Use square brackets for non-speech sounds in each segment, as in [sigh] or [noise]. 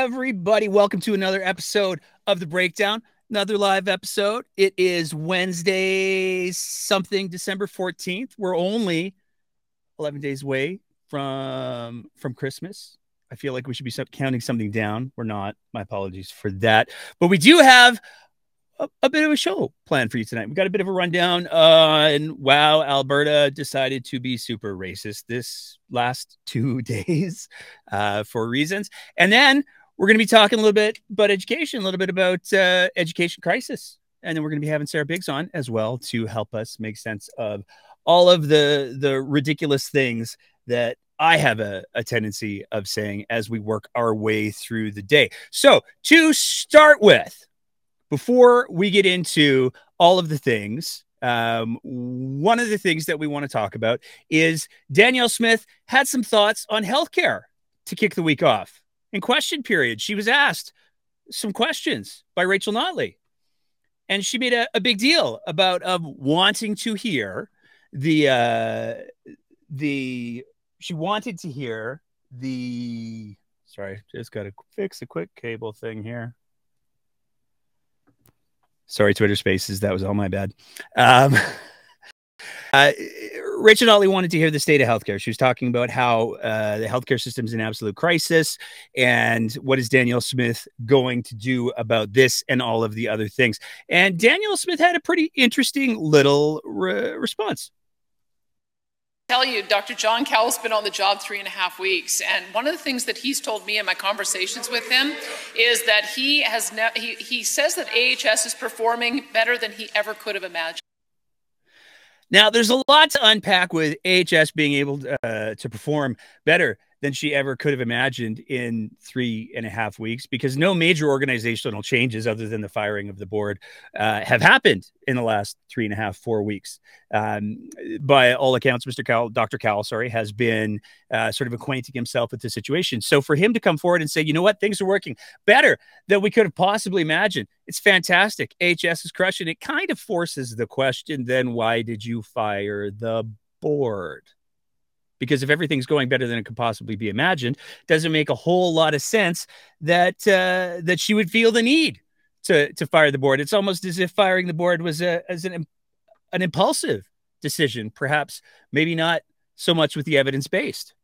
everybody. Welcome to another episode of The Breakdown, another live episode. It is Wednesday, something, December 14th. We're only 11 days away from from Christmas. I feel like we should be counting something down. We're not. My apologies for that. But we do have a, a, bit of a show planned for you tonight. We got a bit of a rundown. Uh, and wow, Alberta decided to be super racist this last [laughs] two days uh, for reasons. And then we're going to be talking a little bit about education, a little bit about uh, education crisis. And then we're going to be having Sarah Biggs on as well to help us make sense of all of the the ridiculous things that I have a, a tendency of saying as we work our way through the day. So to start with, before we get into all of the things, um, one of the things that we want to talk about is Danielle Smith had some thoughts on healthcare to kick the week off. In question period, she was asked some questions by Rachel Notley, and she made a, a big deal about of wanting to hear the uh, the she wanted to hear the sorry, just got to fix a quick cable thing here. Sorry, Twitter Spaces. That was all my bad. Um, [laughs] uh, Rachel Notley wanted to hear the state of healthcare. She was talking about how uh, the healthcare system is in absolute crisis, and what is Danielle Smith going to do about this and all of the other things. And Danielle Smith had a pretty interesting little re- response tell you, Dr. John Cowell's been on the job three and a half weeks, and one of the things that he's told me in my conversations with him is that he has ne- he, he says that AHS is performing better than he ever could have imagined. Now, there's a lot to unpack with AHS being able to, uh, to perform better than she ever could have imagined in three and a half weeks because no major organizational changes other than the firing of the board uh, have happened in the last three and a half, four weeks. Um, by all accounts, Mr. Dr. Cowell, sorry, has been uh, sort of acquainting himself with the situation. So for him to come forward and say, you know what, things are working better than we could have possibly imagined, it's fantastic. HS is crushing it. Kind of forces the question, then why did you fire the board? Because if everything's going better than it could possibly be imagined, doesn't make a whole lot of sense that uh, that she would feel the need to to fire the board. It's almost as if firing the board was a as an an impulsive decision, perhaps maybe not so much with the evidence based.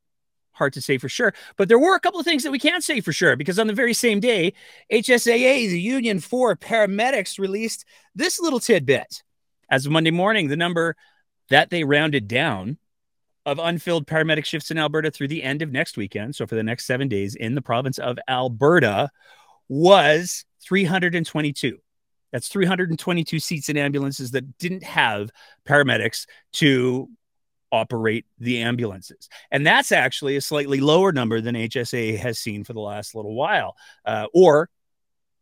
Hard to say for sure, but there were a couple of things that we can't say for sure because on the very same day, HSAA, the union for paramedics, released this little tidbit. As of Monday morning, the number that they rounded down of unfilled paramedic shifts in Alberta through the end of next weekend. So, for the next seven days in the province of Alberta, was 322. That's 322 seats in ambulances that didn't have paramedics to operate the ambulances. And that's actually a slightly lower number than HSA has seen for the last little while, uh, or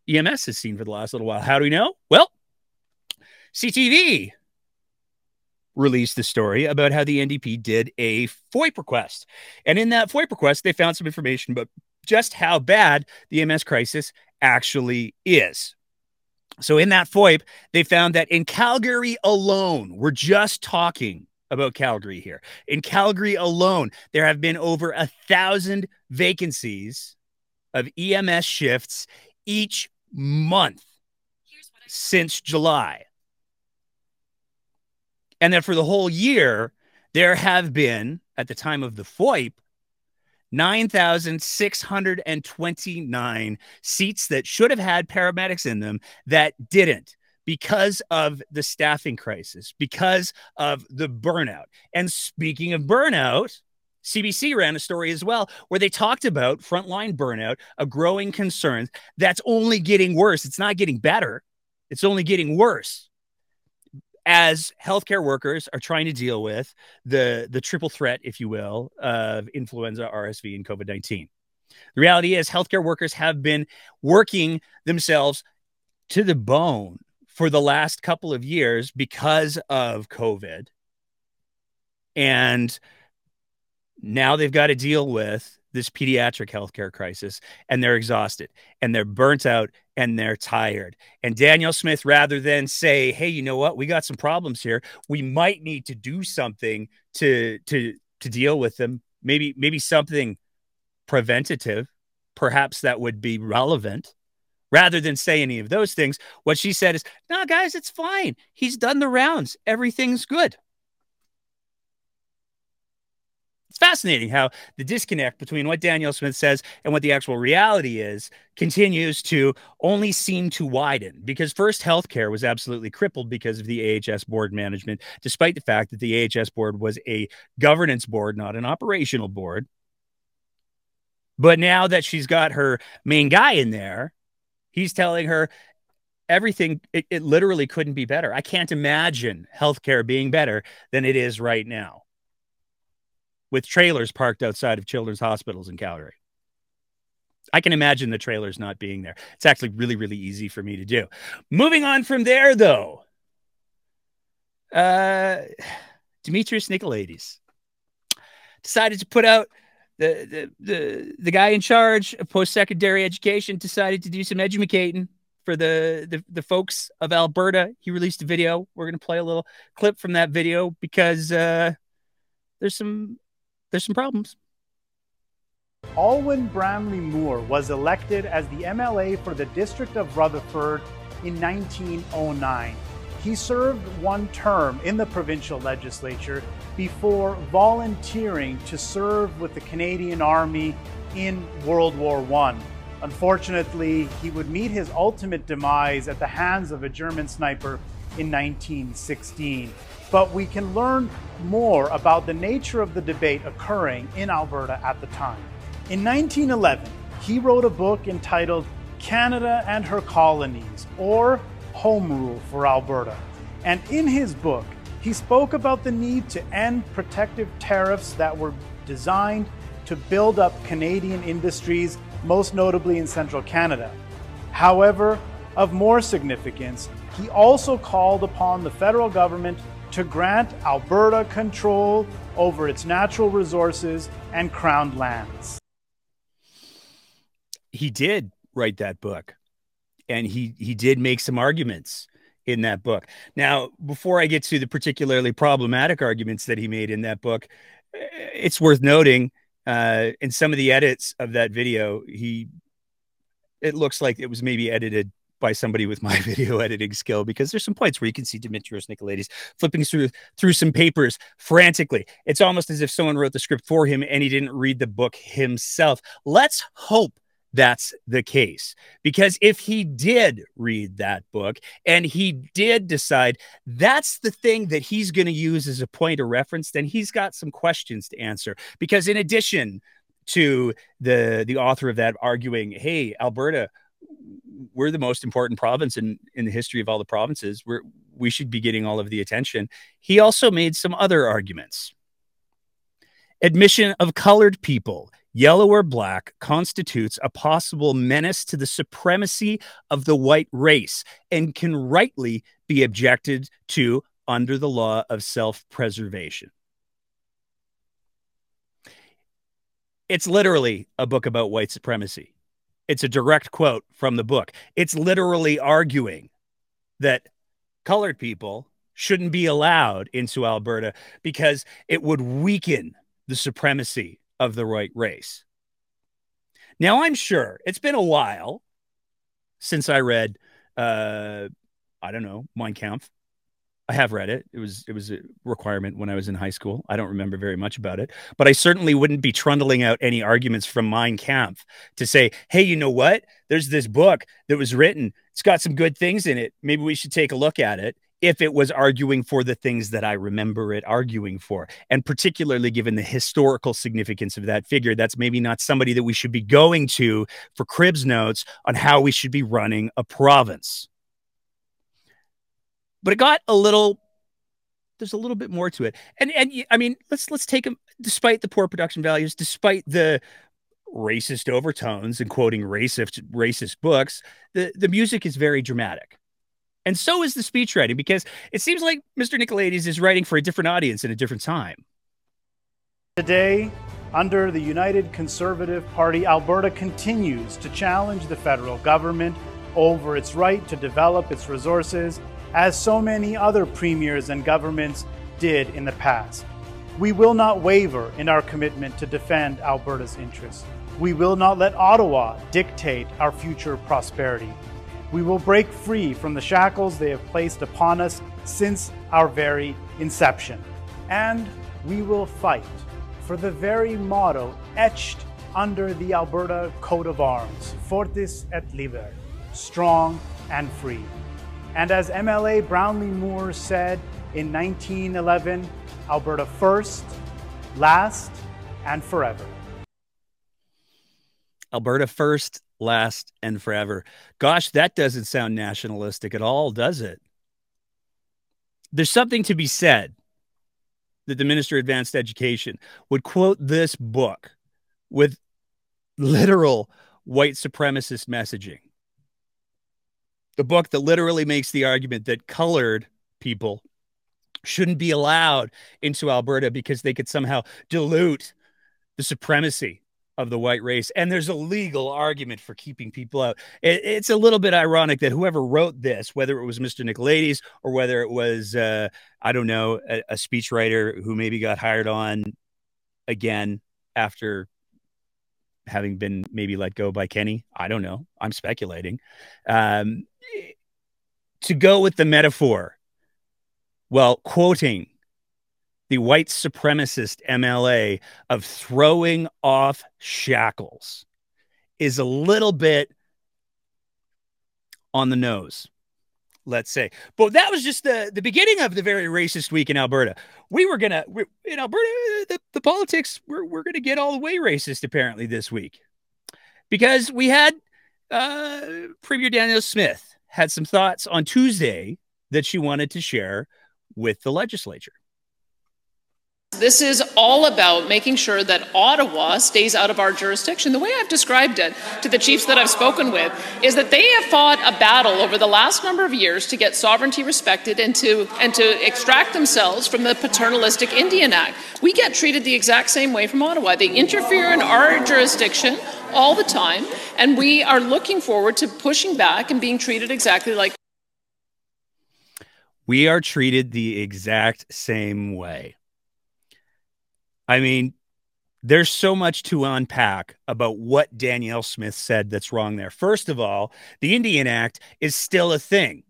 EMS has seen for the last little while. How do we know? Well, CTV released the story about how the NDP did a FOIP request. And in that FOIP request, they found some information about just how bad the MS crisis actually is. So, in that FOIP, they found that in Calgary alone, we're just talking about Calgary here. In Calgary alone, there have been over a thousand vacancies of EMS shifts each month since July. And that for the whole year, there have been, at the time of the FOIP, 9,629 seats that should have had paramedics in them that didn't because of the staffing crisis, because of the burnout. And speaking of burnout, CBC ran a story as well where they talked about frontline burnout, a growing concern that's only getting worse. It's not getting better, it's only getting worse as healthcare workers are trying to deal with the the triple threat, if you will, of influenza, RSV, and COVID nineteen. The reality is, healthcare workers have been working themselves to the bone for the last couple of years because of COVID, and now they've got to deal with this pediatric healthcare crisis and they're exhausted and they're burnt out and they're tired. And Danielle Smith, rather than say, hey, you know what, we got some problems here, we might need to do something to to to deal with them, maybe maybe something preventative perhaps that would be relevant. Rather than say any of those things, what she said is, no, guys, it's fine. He's done the rounds. Everything's good. It's fascinating how the disconnect between what Danielle Smith says and what the actual reality is continues to only seem to widen because First Healthcare was absolutely crippled because of the AHS board management, despite the fact that the AHS board was a governance board, not an operational board. But now that she's got her main guy in there, he's telling her everything, it, it literally couldn't be better. I can't imagine healthcare being better than it is right now with trailers parked outside of children's hospitals in Calgary. I can imagine the trailers not being there. It's actually really, really easy for me to do. Moving on from there, though, uh, Demetrios Nicolaides decided to put out the, the the the guy in charge of post secondary education decided to do some educating for the, the the folks of Alberta. He released a video. We're gonna play a little clip from that video because uh, there's some there's some problems. Alwyn Bramley Moore was elected as the MLA for the District of Rutherford in 1909. He served one term in the provincial legislature before volunteering to serve with the Canadian Army in World War I. Unfortunately, he would meet his ultimate demise at the hands of a German sniper in 1916 but we can learn more about the nature of the debate occurring in Alberta at the time. In 1911, he wrote a book entitled Canada and Her Colonies, or Home Rule for Alberta. And in his book, he spoke about the need to end protective tariffs that were designed to build up Canadian industries, most notably in central Canada. However, of more significance, he also called upon the federal government to grant Alberta control over its natural resources and crown lands. He did write that book, and he he did make some arguments in that book. Now, before I get to the particularly problematic arguments that he made in that book, it's worth noting uh, in some of the edits of that video, he it looks like it was maybe edited by somebody with my [laughs] video editing skill because there's some points where you can see Demetrios Nicolaides flipping through through some papers frantically. It's almost as if someone wrote the script for him and he didn't read the book himself. Let's hope that's the case. Because if he did read that book and he did decide that's the thing that he's going to use as a point of reference, then he's got some questions to answer. Because in addition to the the author of that arguing, hey, Alberta, we're the most important province in in the history of all the provinces. We're we should be getting all of the attention. He also made some other arguments. Admission of colored people, yellow or black, constitutes a possible menace to the supremacy of the white race and can rightly be objected to under the law of self preservation. It's literally a book about white supremacy. It's a direct quote from the book. It's literally arguing that colored people shouldn't be allowed into Alberta because it would weaken the supremacy of the white race. Now, I'm sure it's been a while since I read, uh, I don't know, Mein Kampf I have read it. It was it was a requirement when I was in high school. I don't remember very much about it, but I certainly wouldn't be trundling out any arguments from Mein Kampf to say, "Hey, you know what? There's this book that was written. It's got some good things in it. Maybe we should take a look at it." If it was arguing for the things that I remember it arguing for, and particularly given the historical significance of that figure, that's maybe not somebody that we should be going to for Cribs notes on how we should be running a province but it got a little there's a little bit more to it. And and I mean, let's let's take them despite the poor production values, despite the racist overtones and quoting racist racist books, the the music is very dramatic. And so is the speech writing because it seems like Mr. Nicolaides is writing for a different audience in a different time. Today, under the United Conservative Party, Alberta continues to challenge the federal government over its right to develop its resources as so many other premiers and governments did in the past. We will not waver in our commitment to defend Alberta's interests. We will not let Ottawa dictate our future prosperity. We will break free from the shackles they have placed upon us since our very inception. And we will fight for the very motto etched under the Alberta coat of arms Fortis et Liber, strong and free. And as MLA Bramley Moore said in 1911, Alberta first, last, and forever. Alberta first, last, and forever. Gosh, that doesn't sound nationalistic at all, does it? There's something to be said that the Minister of Advanced Education would quote this book with literal white supremacist messaging. The book that literally makes the argument that colored people shouldn't be allowed into Alberta because they could somehow dilute the supremacy of the white race. And there's a legal argument for keeping people out. It, it's a little bit ironic that whoever wrote this, whether it was Mr. Nicolaides or whether it was, uh, I don't know, a, a speechwriter who maybe got hired on again after having been maybe let go by Kenney. I don't know. I'm speculating. Um, to go with the metaphor, well, quoting the white supremacist MLA of throwing off shackles is a little bit on the nose let's say. But that was just the the beginning of the very racist week in Alberta. We were gonna in Alberta the, the politics we're we're gonna get all the way racist apparently this week because we had uh, Premier Danielle Smith had some thoughts on Tuesday that she wanted to share with the legislature. This is all about making sure that Ottawa stays out of our jurisdiction. The way I've described it to the chiefs that I've spoken with is that they have fought a battle over the last number of years to get sovereignty respected and to and to extract themselves from the paternalistic Indian Act. We get treated the exact same way from Ottawa. They interfere in our jurisdiction all the time, and we are looking forward to pushing back and being treated exactly like we are treated the exact same way. I mean, there's so much to unpack about what Danielle Smith said that's wrong there. First of all, the Indian Act is still a thing.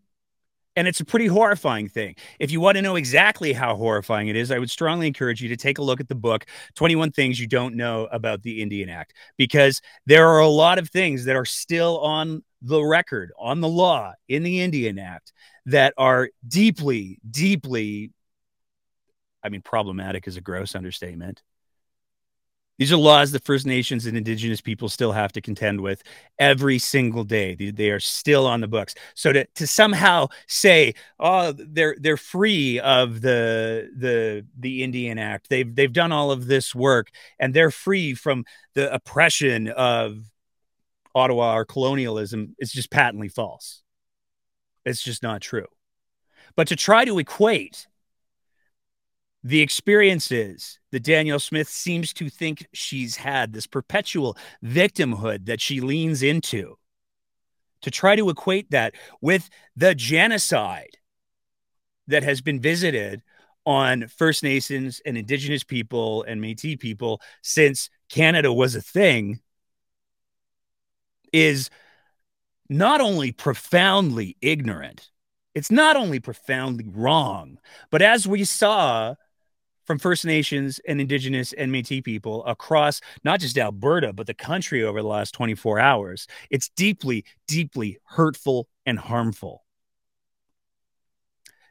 And it's a pretty horrifying thing. If you want to know exactly how horrifying it is, I would strongly encourage you to take a look at the book, 21 Things You Don't Know About the Indian Act, because there are a lot of things that are still on the record, on the law in the Indian Act that are deeply, deeply I mean, problematic is a gross understatement. These are laws that First Nations and Indigenous people still have to contend with every single day. They, they, are still on the books. So to, to somehow say, oh, they're they're free of the the the Indian Act. They've they've done all of this work and they're free from the oppression of Ottawa or colonialism is just patently false. It's just not true. But to try to equate the experiences that Danielle Smith seems to think she's had, this perpetual victimhood that she leans into, to try to equate that with the genocide that has been visited on First Nations and Indigenous people and Metis people since Canada was a thing is not only profoundly ignorant, it's not only profoundly wrong, but as we saw from First Nations and Indigenous and Metis people across not just Alberta, but the country over the last 24 hours. It's deeply, deeply hurtful and harmful.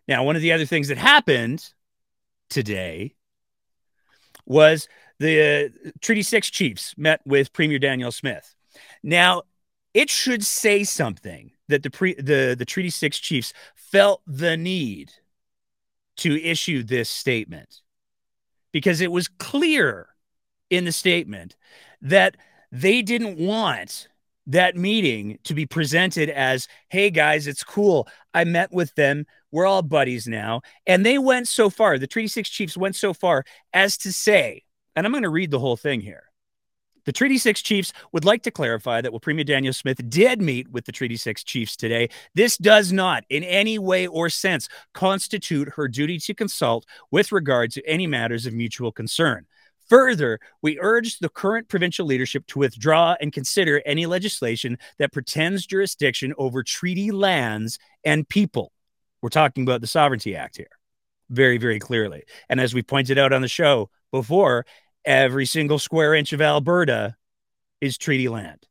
Now, one of the other things that happened today was the uh, Treaty 6 chiefs met with Premier Danielle Smith. Now, it should say something that the pre, the, the Treaty 6 chiefs felt the need to issue this statement because it was clear in the statement that they didn't want that meeting to be presented as, hey guys, it's cool. I met with them. We're all buddies now. And they went so far, the Treaty 6 chiefs went so far as to say, and I'm going to read the whole thing here. The Treaty 6 chiefs would like to clarify that while Premier Danielle Smith did meet with the Treaty 6 chiefs today, this does not in any way or sense constitute her duty to consult with regard to any matters of mutual concern. Further, we urge the current provincial leadership to withdraw and consider any legislation that pretends jurisdiction over treaty lands and people. We're talking about the Sovereignty Act here, very, very clearly. And as we pointed out on the show before, every single square inch of Alberta is treaty land.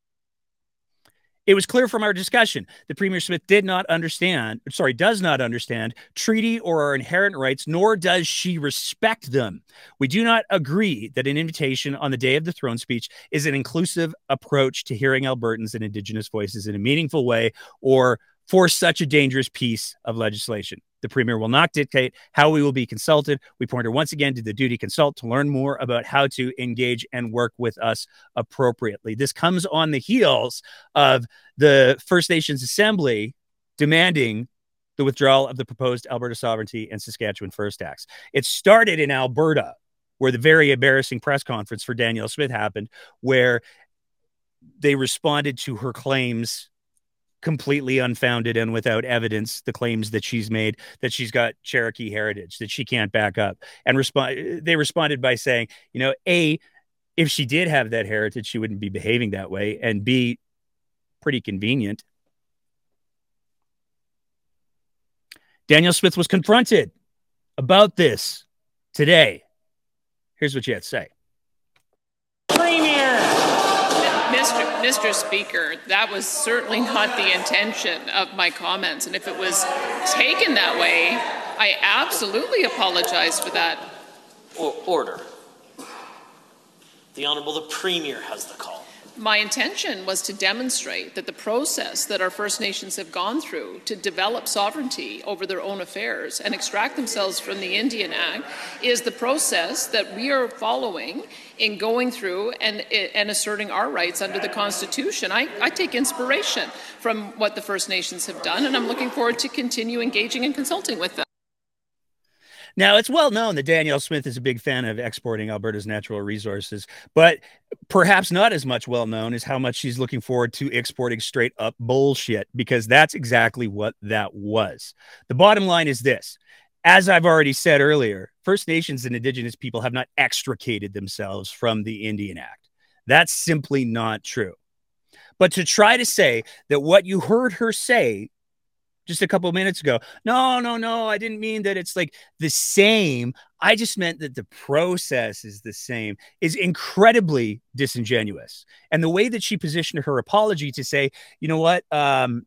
It was clear from our discussion that Premier Smith did not understand, sorry, does not understand treaty or our inherent rights, nor does she respect them. We do not agree that an invitation on the day of the throne speech is an inclusive approach to hearing Albertans and Indigenous voices in a meaningful way or for such a dangerous piece of legislation. The Premier will not dictate how we will be consulted. We point her once again to the duty consult to learn more about how to engage and work with us appropriately. This comes on the heels of the First Nations Assembly demanding the withdrawal of the proposed Alberta Sovereignty and Saskatchewan First Act. It started in Alberta, where the very embarrassing press conference for Danielle Smith happened, where they responded to her claims completely unfounded and without evidence the claims that she's made that she's got Cherokee heritage that she can't back up. And respond they responded by saying you know a if she did have that heritage she wouldn't be behaving that way and b pretty convenient. Danielle Smith was confronted about this today. Here's what she had to say Mr. Speaker, that was certainly not the intention of my comments. And if it was taken that way, I absolutely apologize for that. order. The Honourable the Premier has the call my intention was to demonstrate that the process that our First Nations have gone through to develop sovereignty over their own affairs and extract themselves from the Indian Act is the process that we are following in going through and, and asserting our rights under the Constitution. I, I take inspiration from what the First Nations have done, and I'm looking forward to continue engaging and consulting with them. Now, it's well known that Danielle Smith is a big fan of exporting Alberta's natural resources, but perhaps not as much well known as how much she's looking forward to exporting straight up bullshit, because that's exactly what that was. The bottom line is this as I've already said earlier, First Nations and Indigenous people have not extricated themselves from the Indian Act. That's simply not true. But to try to say that what you heard her say just a couple of minutes ago. No, no, no. I didn't mean that it's like the same. I just meant that the process is the same, is incredibly disingenuous. And the way that she positioned her apology to say, you know what? Um,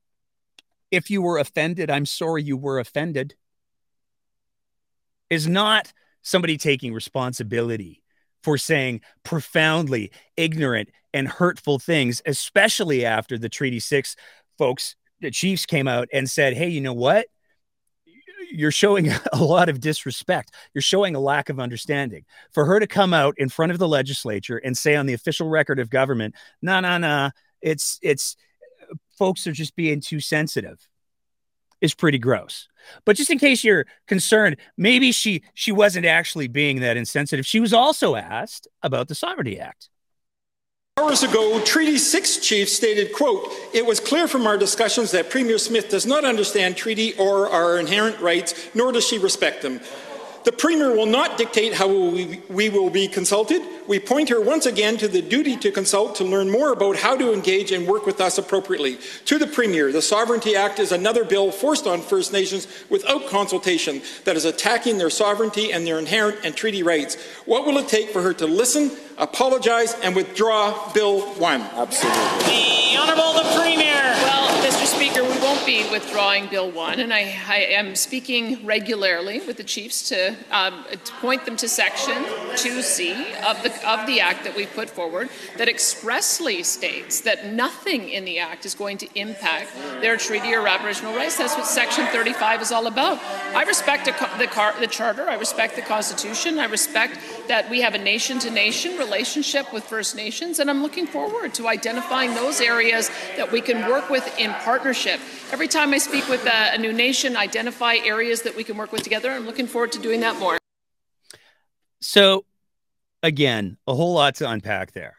if you were offended, I'm sorry you were offended, is not somebody taking responsibility for saying profoundly ignorant and hurtful things, especially after the Treaty 6 folks the Chiefs came out and said, "Hey, you know what? You're showing [laughs] a lot of disrespect. You're showing a lack of understanding." For her to come out in front of the legislature and say on the official record of government, "No, no, no, it's it's folks are just being too sensitive." is pretty gross. But just in case you're concerned, maybe she she wasn't actually being that insensitive. She was also asked about the Sovereignty Act. Hours ago, Treaty 6 chief stated, quote, It was clear from our discussions that Premier Smith does not understand treaty or our inherent rights, nor does she respect them. The Premier will not dictate how we, we, will be consulted. We point her once again to the duty to consult to learn more about how to engage and work with us appropriately. To the Premier, the Sovereignty Act is another bill forced on First Nations without consultation that is attacking their sovereignty and their inherent and treaty rights. What will it take for her to listen, apologize, and withdraw Bill 1? Absolutely. The Honourable the Premier. Well, Mr. Speaker, we won't be withdrawing Bill 1, and I, I am speaking regularly with the chiefs to, um, to, point them to Section 2C of the, of the Act that we put forward that expressly states that nothing in the Act is going to impact their treaty or Aboriginal rights. That's what Section 35 is all about. I respect the, the, the Charter, I respect the Constitution, I respect that we have a nation to nation relationship with First Nations, and I'm looking forward to identifying those areas that we can work with in partnership. Every time I speak with a, a new nation, identify areas that we can work with together. I'm looking forward to doing that more. So, again, a whole lot to unpack there.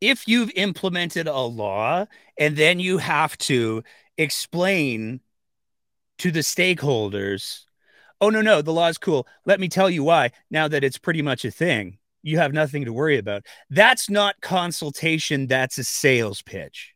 If you've implemented a law and then you have to explain to the stakeholders oh, no, no, the law is cool. Let me tell you why. Now that it's pretty much a thing, you have nothing to worry about. That's not consultation, that's a sales pitch.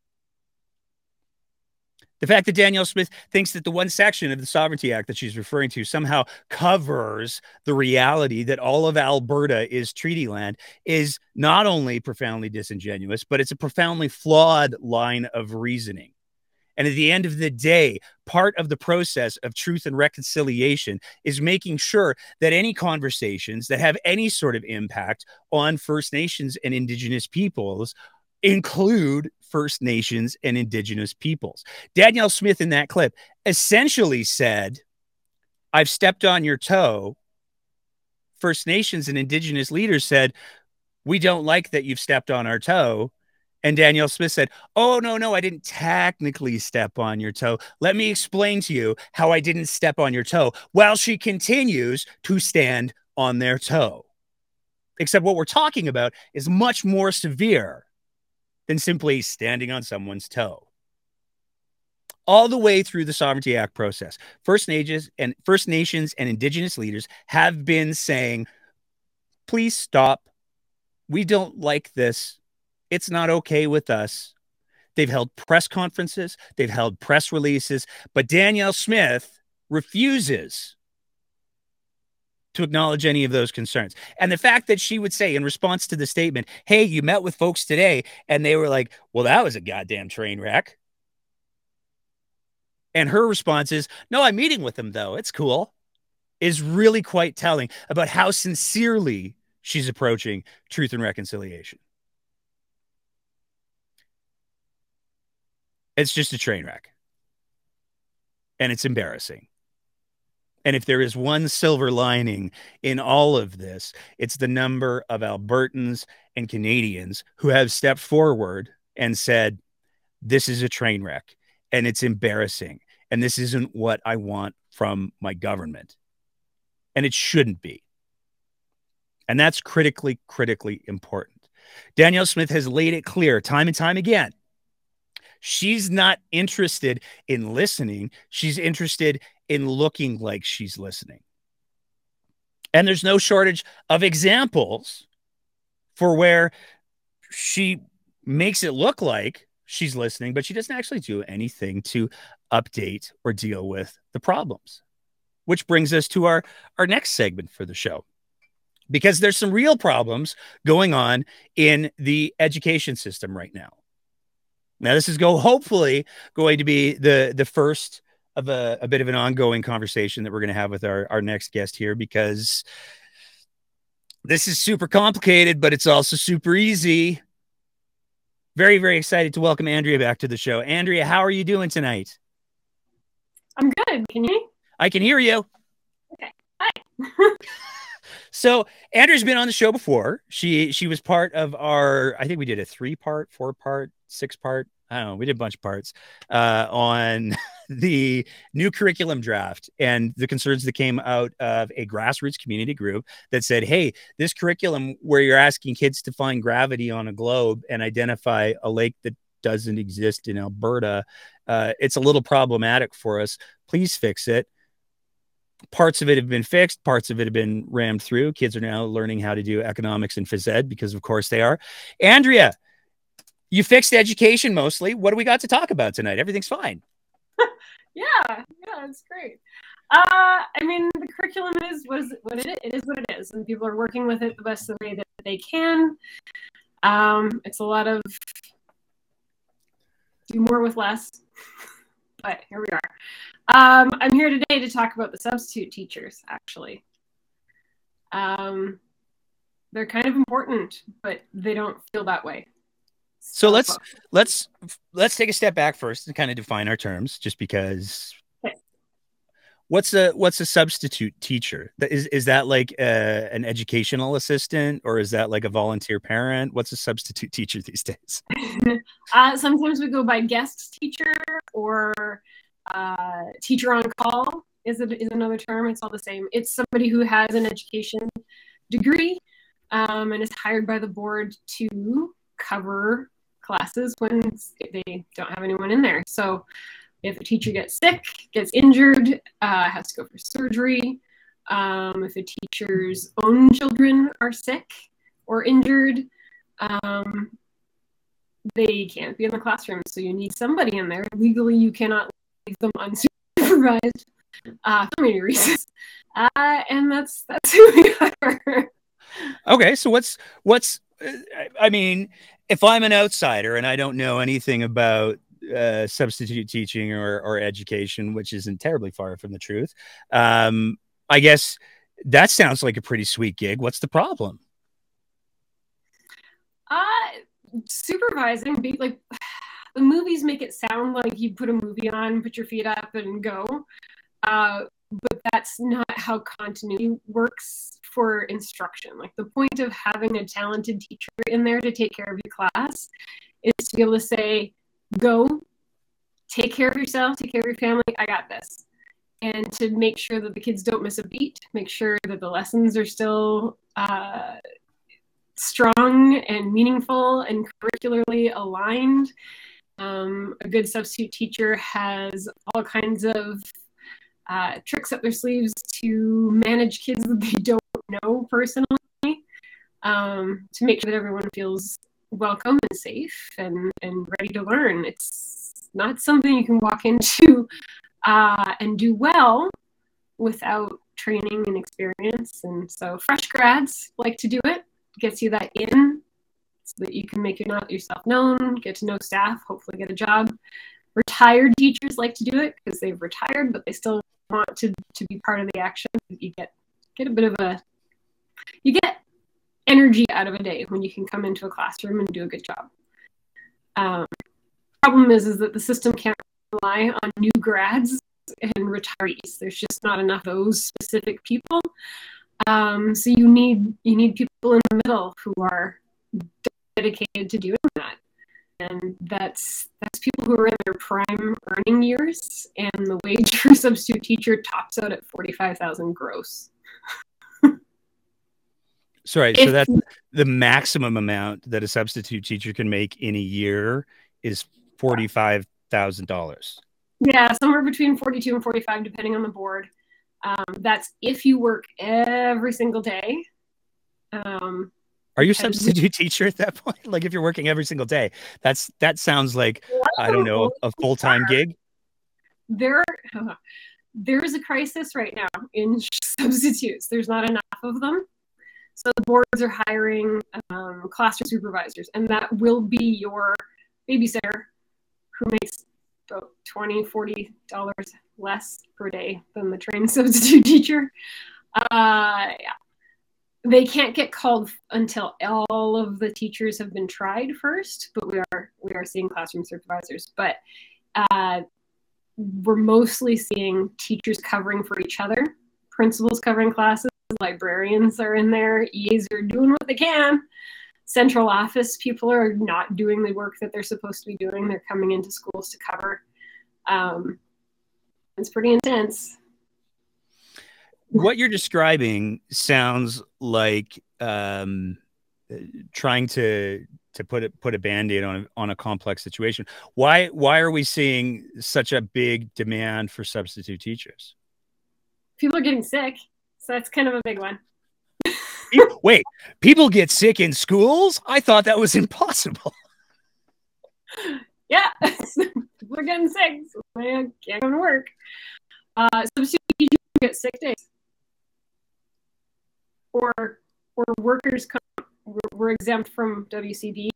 The fact that Danielle Smith thinks that the one section of the Sovereignty Act that she's referring to somehow covers the reality that all of Alberta is treaty land is not only profoundly disingenuous, but it's a profoundly flawed line of reasoning. And at the end of the day, part of the process of truth and reconciliation is making sure that any conversations that have any sort of impact on First Nations and Indigenous peoples include First Nations and Indigenous peoples. Danielle Smith in that clip essentially said, I've stepped on your toe. First Nations and Indigenous leaders said, We don't like that you've stepped on our toe. And Danielle Smith said, Oh, no, no, I didn't technically step on your toe. Let me explain to you how I didn't step on your toe while she continues to stand on their toe. Except what we're talking about is much more severe than simply standing on someone's toe. All the way through the Sovereignty Act process, First Nations and First Nations and Indigenous leaders have been saying, please stop. We don't like this. It's not okay with us. They've held press conferences, they've held press releases, but Danielle Smith refuses to acknowledge any of those concerns. And the fact that she would say in response to the statement, Hey, you met with folks today, and they were like, Well, that was a goddamn train wreck. And her response is, No, I'm meeting with them though. It's cool. Is really quite telling about how sincerely she's approaching truth and reconciliation. It's just a train wreck. And it's embarrassing. And if there is one silver lining in all of this, it's the number of Albertans and Canadians who have stepped forward and said, This is a train wreck and it's embarrassing. And this isn't what I want from my government. And it shouldn't be. And that's critically, critically important. Danielle Smith has laid it clear time and time again. She's not interested in listening. She's interested in looking like she's listening. And there's no shortage of examples for where she makes it look like she's listening, but she doesn't actually do anything to update or deal with the problems. Which brings us to our, our next segment for the show. Because there's some real problems going on in the education system right now. Now, this is go hopefully going to be the the first of a, a bit of an ongoing conversation that we're going to have with our, our next guest here because this is super complicated, but it's also super easy. Very, very excited to welcome Andrea back to the show. Andrea, how are you doing tonight? I'm good. Can you? I can hear you. Okay. Hi. [laughs] so Andrea's been on the show before. She she was part of our, I think we did a three part, four part, six part I don't know, we did a bunch of parts uh, on [laughs] the new curriculum draft and the concerns that came out of a grassroots community group that said, hey, this curriculum where you're asking kids to find gravity on a globe and identify a lake that doesn't exist in Alberta, uh, it's a little problematic for us. Please fix it. Parts of it have been fixed, parts of it have been rammed through. Kids are now learning how to do economics and phys ed because, of course, they are. Andrea, you fixed education mostly. What do we got to talk about tonight? Everything's fine. Yeah, yeah, it's great. Uh, I mean, the curriculum is what is what it is. It is what it is, and people are working with it the best the way that they can. Um, it's a lot of do more with less, [laughs] but here we are. Um, I'm here today to talk about the substitute teachers. Actually, um, they're kind of important, but they don't feel that way. So let's let's let's take a step back first and kind of define our terms, just because. What's a what's a substitute teacher? Is is that like a, an educational assistant or is that like a volunteer parent? What's a substitute [laughs] teacher these days? [laughs] uh, sometimes we go by guest teacher or uh, teacher on call is a, is another term. It's all the same. It's somebody who has an education degree um, and is hired by the board to cover classes when they don't have anyone in there. So if a teacher gets sick, gets injured, uh, has to go for surgery, Um, if a teacher's own children are sick or injured, um, they can't be in the classroom. So you need somebody in there. Legally, you cannot leave them unsupervised uh, for many reasons. Uh, and that's that's [laughs] who we are. Okay, so what's what's I mean, if I'm an outsider and I don't know anything about uh, substitute teaching or, or education, which isn't terribly far from the truth, um, I guess that sounds like a pretty sweet gig. What's the problem? Uh, supervising, be like [sighs] the movies make it sound like you put a movie on, put your feet up, and go. Uh, but that's not how continuity works for instruction. Like the point of having a talented teacher in there to take care of your class is to be able to say, go, take care of yourself, take care of your family, I got this. And to make sure that the kids don't miss a beat, make sure that the lessons are still uh, strong and meaningful and curricularly aligned. Um, a good substitute teacher has all kinds of uh, tricks up their sleeves to manage kids that they [laughs] don't know personally, um, to make sure that everyone feels welcome and safe and, and ready to learn. It's not something you can walk [laughs] into uh, and do well without training and experience. And so fresh grads like to do it, gets you that in so that you can make yourself known, get to know staff, hopefully get a job. Retired teachers like to do it because they've retired, but they still want to, to be part of the action. You get get a bit of a you get energy out of a day when you can come into a classroom and do a good job. Um, problem is is that the system can't rely on new grads and retirees. There's just not enough of those specific people. Um, so you need you need people in the middle who are dedicated to doing that and that's that's people who are in their prime earning years and the wage [laughs] for substitute teacher tops out at 45,000 gross. Sorry, if, so that's the maximum amount that a substitute teacher can make in a year is $45,000. Yeah, somewhere between 42 and 45 depending on the board. Um, that's if you work every single day. Um, are you a substitute teacher at that point? [laughs] Like if you're working every single day, that's that sounds like I don't know a full time gig. There, [sighs] there is a crisis right now in [laughs] substitutes. There's not enough of them, so the boards are hiring um, classroom supervisors, and that will be your babysitter who makes about 20 40 dollars less per day than the trained [laughs] substitute teacher. Uh, yeah, they can't get called until all of the teachers have been tried first but we are we are seeing classroom supervisors. But uh, we're mostly seeing teachers covering for each other principals covering classes librarians are in there eas are doing what they can central office people are not doing the work that they're supposed to be doing they're coming into schools to cover. Um, it's pretty intense what you're describing sounds like um, trying to to put it put a band-aid on on a complex situation. Why why are we seeing such a big demand for substitute teachers? People are getting sick so that's kind of a big one. [laughs] Wait people get sick in schools? I thought that was [laughs] impossible. Yeah [laughs] we're getting sick so they can't go to work. Uh, substitute teachers get sick days or or workers come we're, exempt from WCB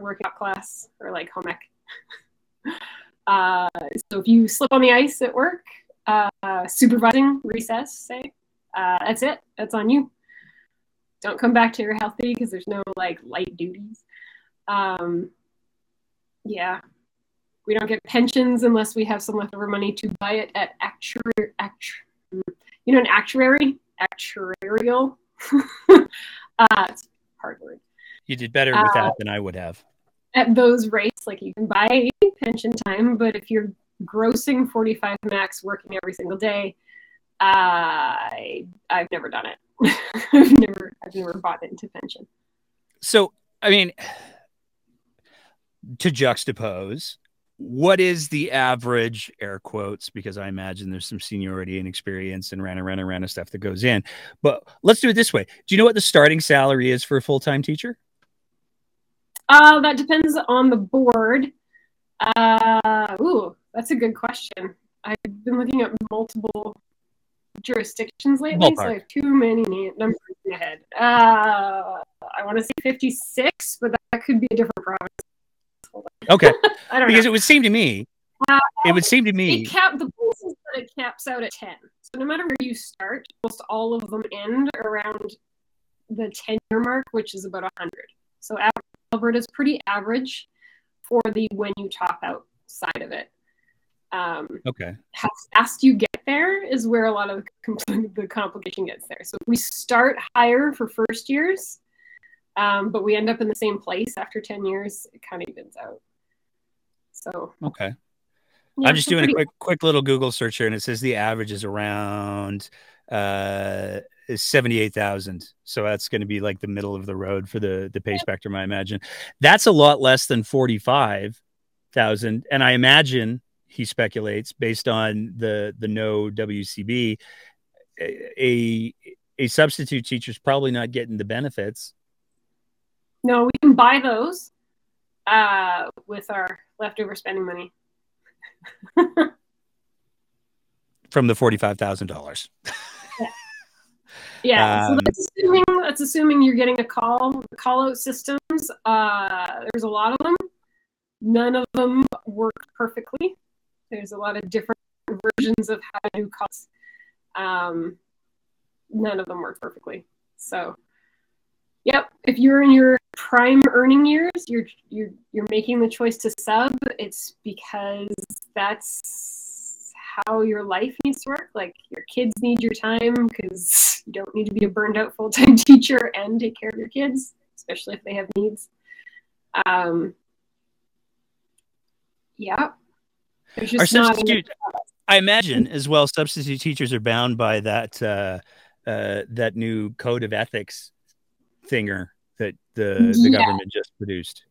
working out class or like home ec. [laughs] uh, so if you slip on the ice at work, uh, supervising recess, say, uh, that's it. That's on you. Don't come back to your healthy because there's no like light duties. Um, yeah, we don't get pensions unless we have some leftover money to buy it at actuary. Actu- you know, an actuary, actuarial. [laughs] uh, it's hard word. You did better with uh, that than I would have. At those rates, like you can buy pension time, but if you're grossing 45 max working every single day, I I've never done it. [laughs] I've never I've never bought into pension. So I mean, to juxtapose, what is the average air quotes because i imagine there's some seniority and experience and rana rana rana stuff that goes in but let's do it this way. Do you know what the starting salary is for a full-time teacher? Uh, that depends on the board. Uh, ooh that's a good question. I've been looking at multiple jurisdictions lately Ballpark. so i have too many numbers in my head. Uh, i want to say 56 but that could be a different province okay [laughs] i don't because know it would seem to me Uh, it would seem to me It cap the is that it caps out at ten. So no matter where you start, most all of them end around the ten year mark, which is about hundred. So Al- Alberta's pretty average for the when you top out side of it. Um, okay how fast you get there is where a lot of the [laughs] complication gets there. So if we start higher for first years, um, but we end up in the same place after ten years, it kind of evens out. So okay. Yeah, i'm just doing a quick quick little google search here and it says the average is around uh is 78,000 so that's going to be like the middle of the road for the the pay spectrum i imagine. That's a lot less than 45,000 and i imagine he speculates based on the the no WCB a a substitute teacher's probably not getting the benefits No, we can buy those uh, with our leftover spending money. [laughs] from the $45,000 Yeah, Um, [laughs] so that's assuming that's assuming you're getting a call. Call out systems. Uh, there's a lot of them. None of them work perfectly. There's a lot of different versions of how to do calls. Um, none of them work perfectly. So, yep. If you're in your prime earning years, you're you're you're making the choice to sub. It's because that's how your life needs to work. Like your kids need your time because you don't need to be a burned out full time [laughs] teacher and take care of your kids, especially if they have needs. Um, yeah. Our just not enough- substitute, I imagine as well, substitute teachers are bound by that uh, uh, that new code of ethics thinger that the the Yeah. government just produced.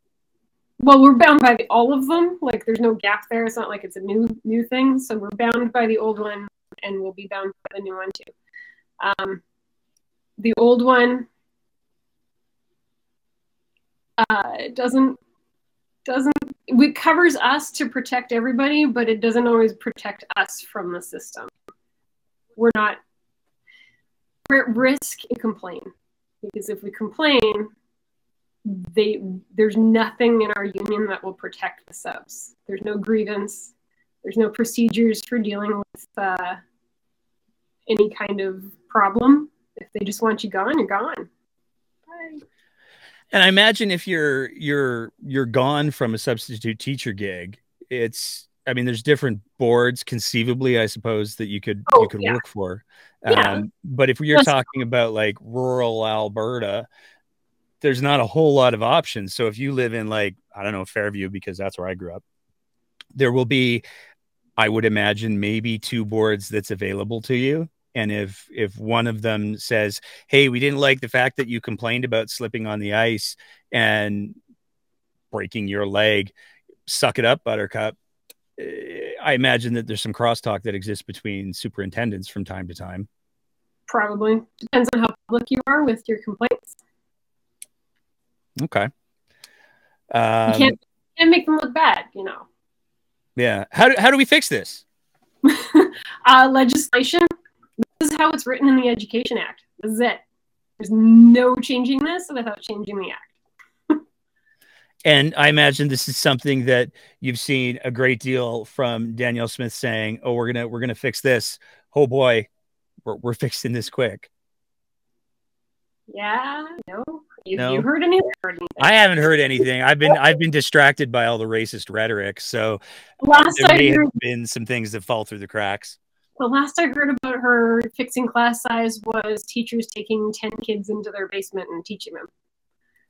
well, we're bound by the, all of them. Like there's no gap there. It's not like it's a new new thing. So we're bound by the old one, and we'll be bound by the new one too. Um, the old one uh, doesn't doesn't it covers us to protect everybody, but it doesn't always protect us from the system. We're not we're at risk and complain because if we complain, they there's nothing in our union that will protect the subs. There's no grievance. There's no procedures for dealing with uh, any kind of problem. If they just want you gone, you're gone. Bye. And I imagine if you're you're you're gone from a substitute teacher gig, it's I mean, there's different boards conceivably, I suppose, that you could Oh, you could yeah. work for. Yeah. Um, but if you're Plus- talking about like rural Alberta, there's not a whole lot of options. So if you live in like I don't know Fairview because that's where I grew up, there will be, I would imagine, maybe two boards that's available to you. And if if one of them says, "Hey, we didn't like the fact that you complained about slipping on the ice and breaking your leg, suck it up, Buttercup," I imagine that there's some crosstalk that exists between superintendents from time to time. Probably depends on how public you are with your complaints. Okay. You Um, can't, can't make them look bad, you know. yeah. How do, how do we fix this? [laughs] uh, legislation. This is how it's written in the Education Act. This is it. There's no changing this without changing the act. And I imagine this is something that you've seen a great deal from Danielle Smith saying, "Oh, we're gonna we're gonna fix this. Oh boy, we're we're fixing this quick." Yeah, no. You, No. you heard anything? Heard anything? I haven't heard anything. I've been I've been distracted by all the racist rhetoric, so last there I may heard, have been some things that fall through the cracks. the last I heard about her fixing class size was teachers taking ten kids into their basement and teaching them.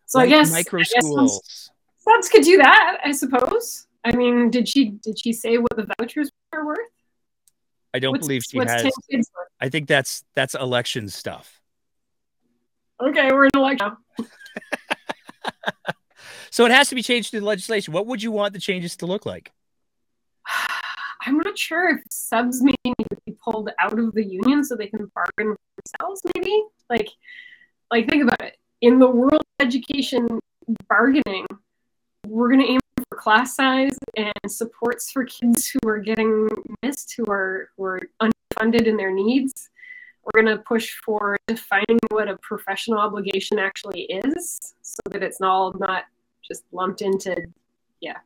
So Like I guess micro schools. Subs could do that. I suppose. I mean, did she did she say what the vouchers were worth? I don't What's- believe she has. 10 kids worth? I think that's that's election stuff. Okay, we're in election. [laughs] So it has to be changed in legislation. What would you want the changes to look like? [sighs] I'm not sure if subs maybe need to be pulled out of the union so they can bargain for themselves. Maybe like like think about it. In the world of education bargaining, we're going to aim for class size and supports for kids who are getting missed, who are who are unfunded in their needs. We're going to push for defining what a professional obligation actually is, so that it's all not just lumped into, yeah.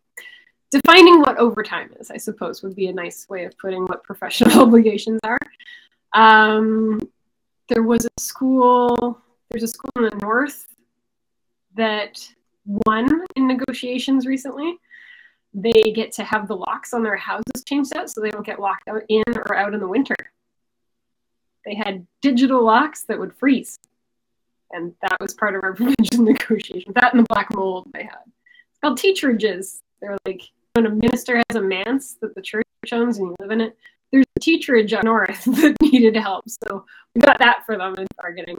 Defining what overtime is, I suppose, would be a nice way of putting what professional [laughs] obligations are. Um, there was a school, there's a school in the north that won in negotiations recently. They get to have the locks on their houses changed out so they don't get locked out in or out in the winter. They had digital locks that would freeze. And that was part of our [laughs] provincial negotiation. That and the black mold they had. It's called teacherages. They're like when a minister has a manse that the church owns and you live in it, there's a teacherage up north that needed help. So we got that for them in bargaining.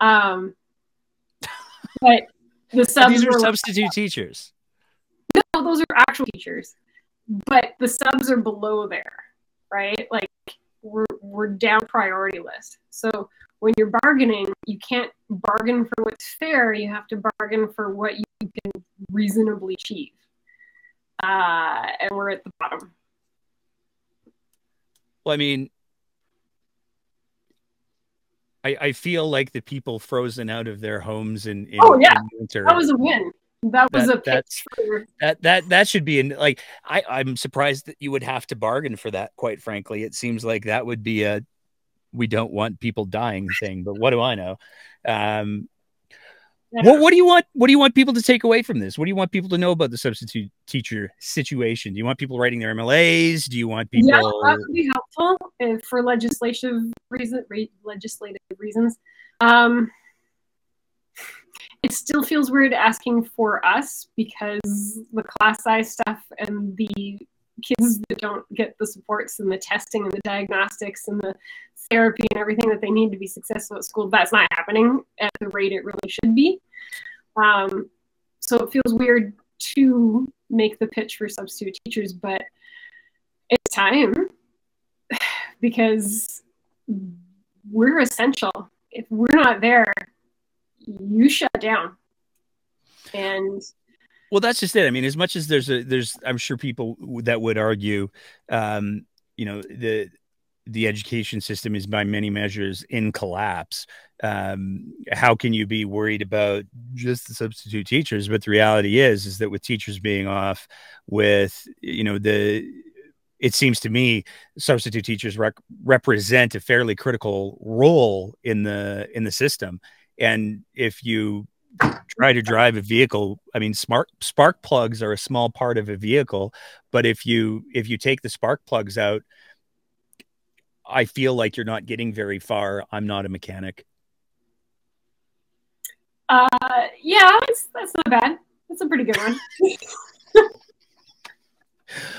Um, [laughs] but the subs These are were substitute teachers. no, those are actual teachers, but the subs are below there, right? Like we're we're down priority list. So when you're bargaining, you can't bargain for what's fair. You have to bargain for what you can reasonably achieve. Uh, and we're at the bottom. Well, I mean, I, I feel like the people frozen out of their homes in, in, Oh, yeah. in winter. That was a win. That was That- a that's- that that that should be in like I I'm surprised that you would have to bargain for that. Quite frankly, it seems like that would be a we don't want people dying thing. But what do I know? Um, what what do you want? What do you want people to take away from this? What do you want people to know about the substitute teacher situation? Do you want people writing their MLAs? Do you want people? Yeah, that would be helpful if for legislative reason, re- legislative reasons. Um, it still feels weird asking for us because the class size stuff and the kids that don't get the supports and the testing and the diagnostics and the therapy and everything that they need to be successful at school, that's not happening at the rate it really should be. Um, so it feels weird to make the pitch for substitute teachers, but it's time [sighs] because we're essential. If we're not there, you shut down. And Well, that's just it. I mean, as much as there's a there's, I'm sure people that would argue, um, you know, the the education system is by many measures in collapse. Um, how can you be worried about just the substitute teachers? But the reality is, is that with teachers being off, with you know the it seems to me substitute teachers rec- represent a fairly critical role in the in the system and if you try to drive a vehicle i mean smart spark plugs are a small part of a vehicle but if you if you take the spark plugs out i feel like you're not getting very far i'm not a mechanic uh, yeah, it's, that's not bad. That's a pretty good one. [laughs]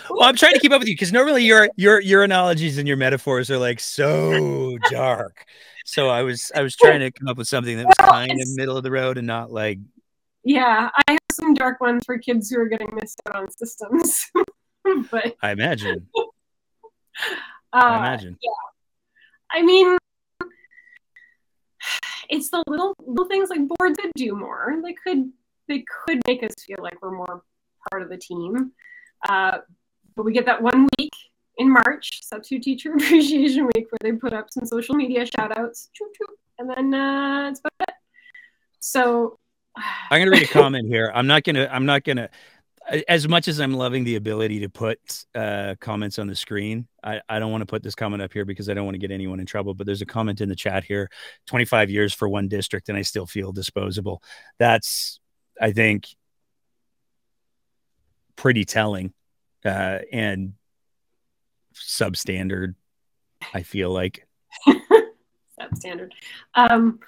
well i'm trying to keep up with you because normally your your your analogies and your metaphors are like so dark so i was i was trying to come up with something that was Well, kind of middle of the road and not like Yeah, I have some dark ones for kids who are getting missed out on systems. [laughs] but i imagine i imagine Yeah. I mean, it's the little little things like boards could do more. They could they could make us feel like we're more part of the team. Uh, but we get that one week in March, Substitute Teacher [laughs] Appreciation Week, where they put up some social media shout outs, and then uh, it's about it. So [sighs] I'm gonna read a comment here. I'm not gonna. I'm not gonna. As much as I'm loving the ability to put uh, comments on the screen, I, I don't want to put this comment up here because I don't want to get anyone in trouble. But there's a comment in the chat here: 25 years for one district, and I still feel disposable. That's, I think, pretty telling uh, and substandard. I feel like. [laughs] substandard. Um,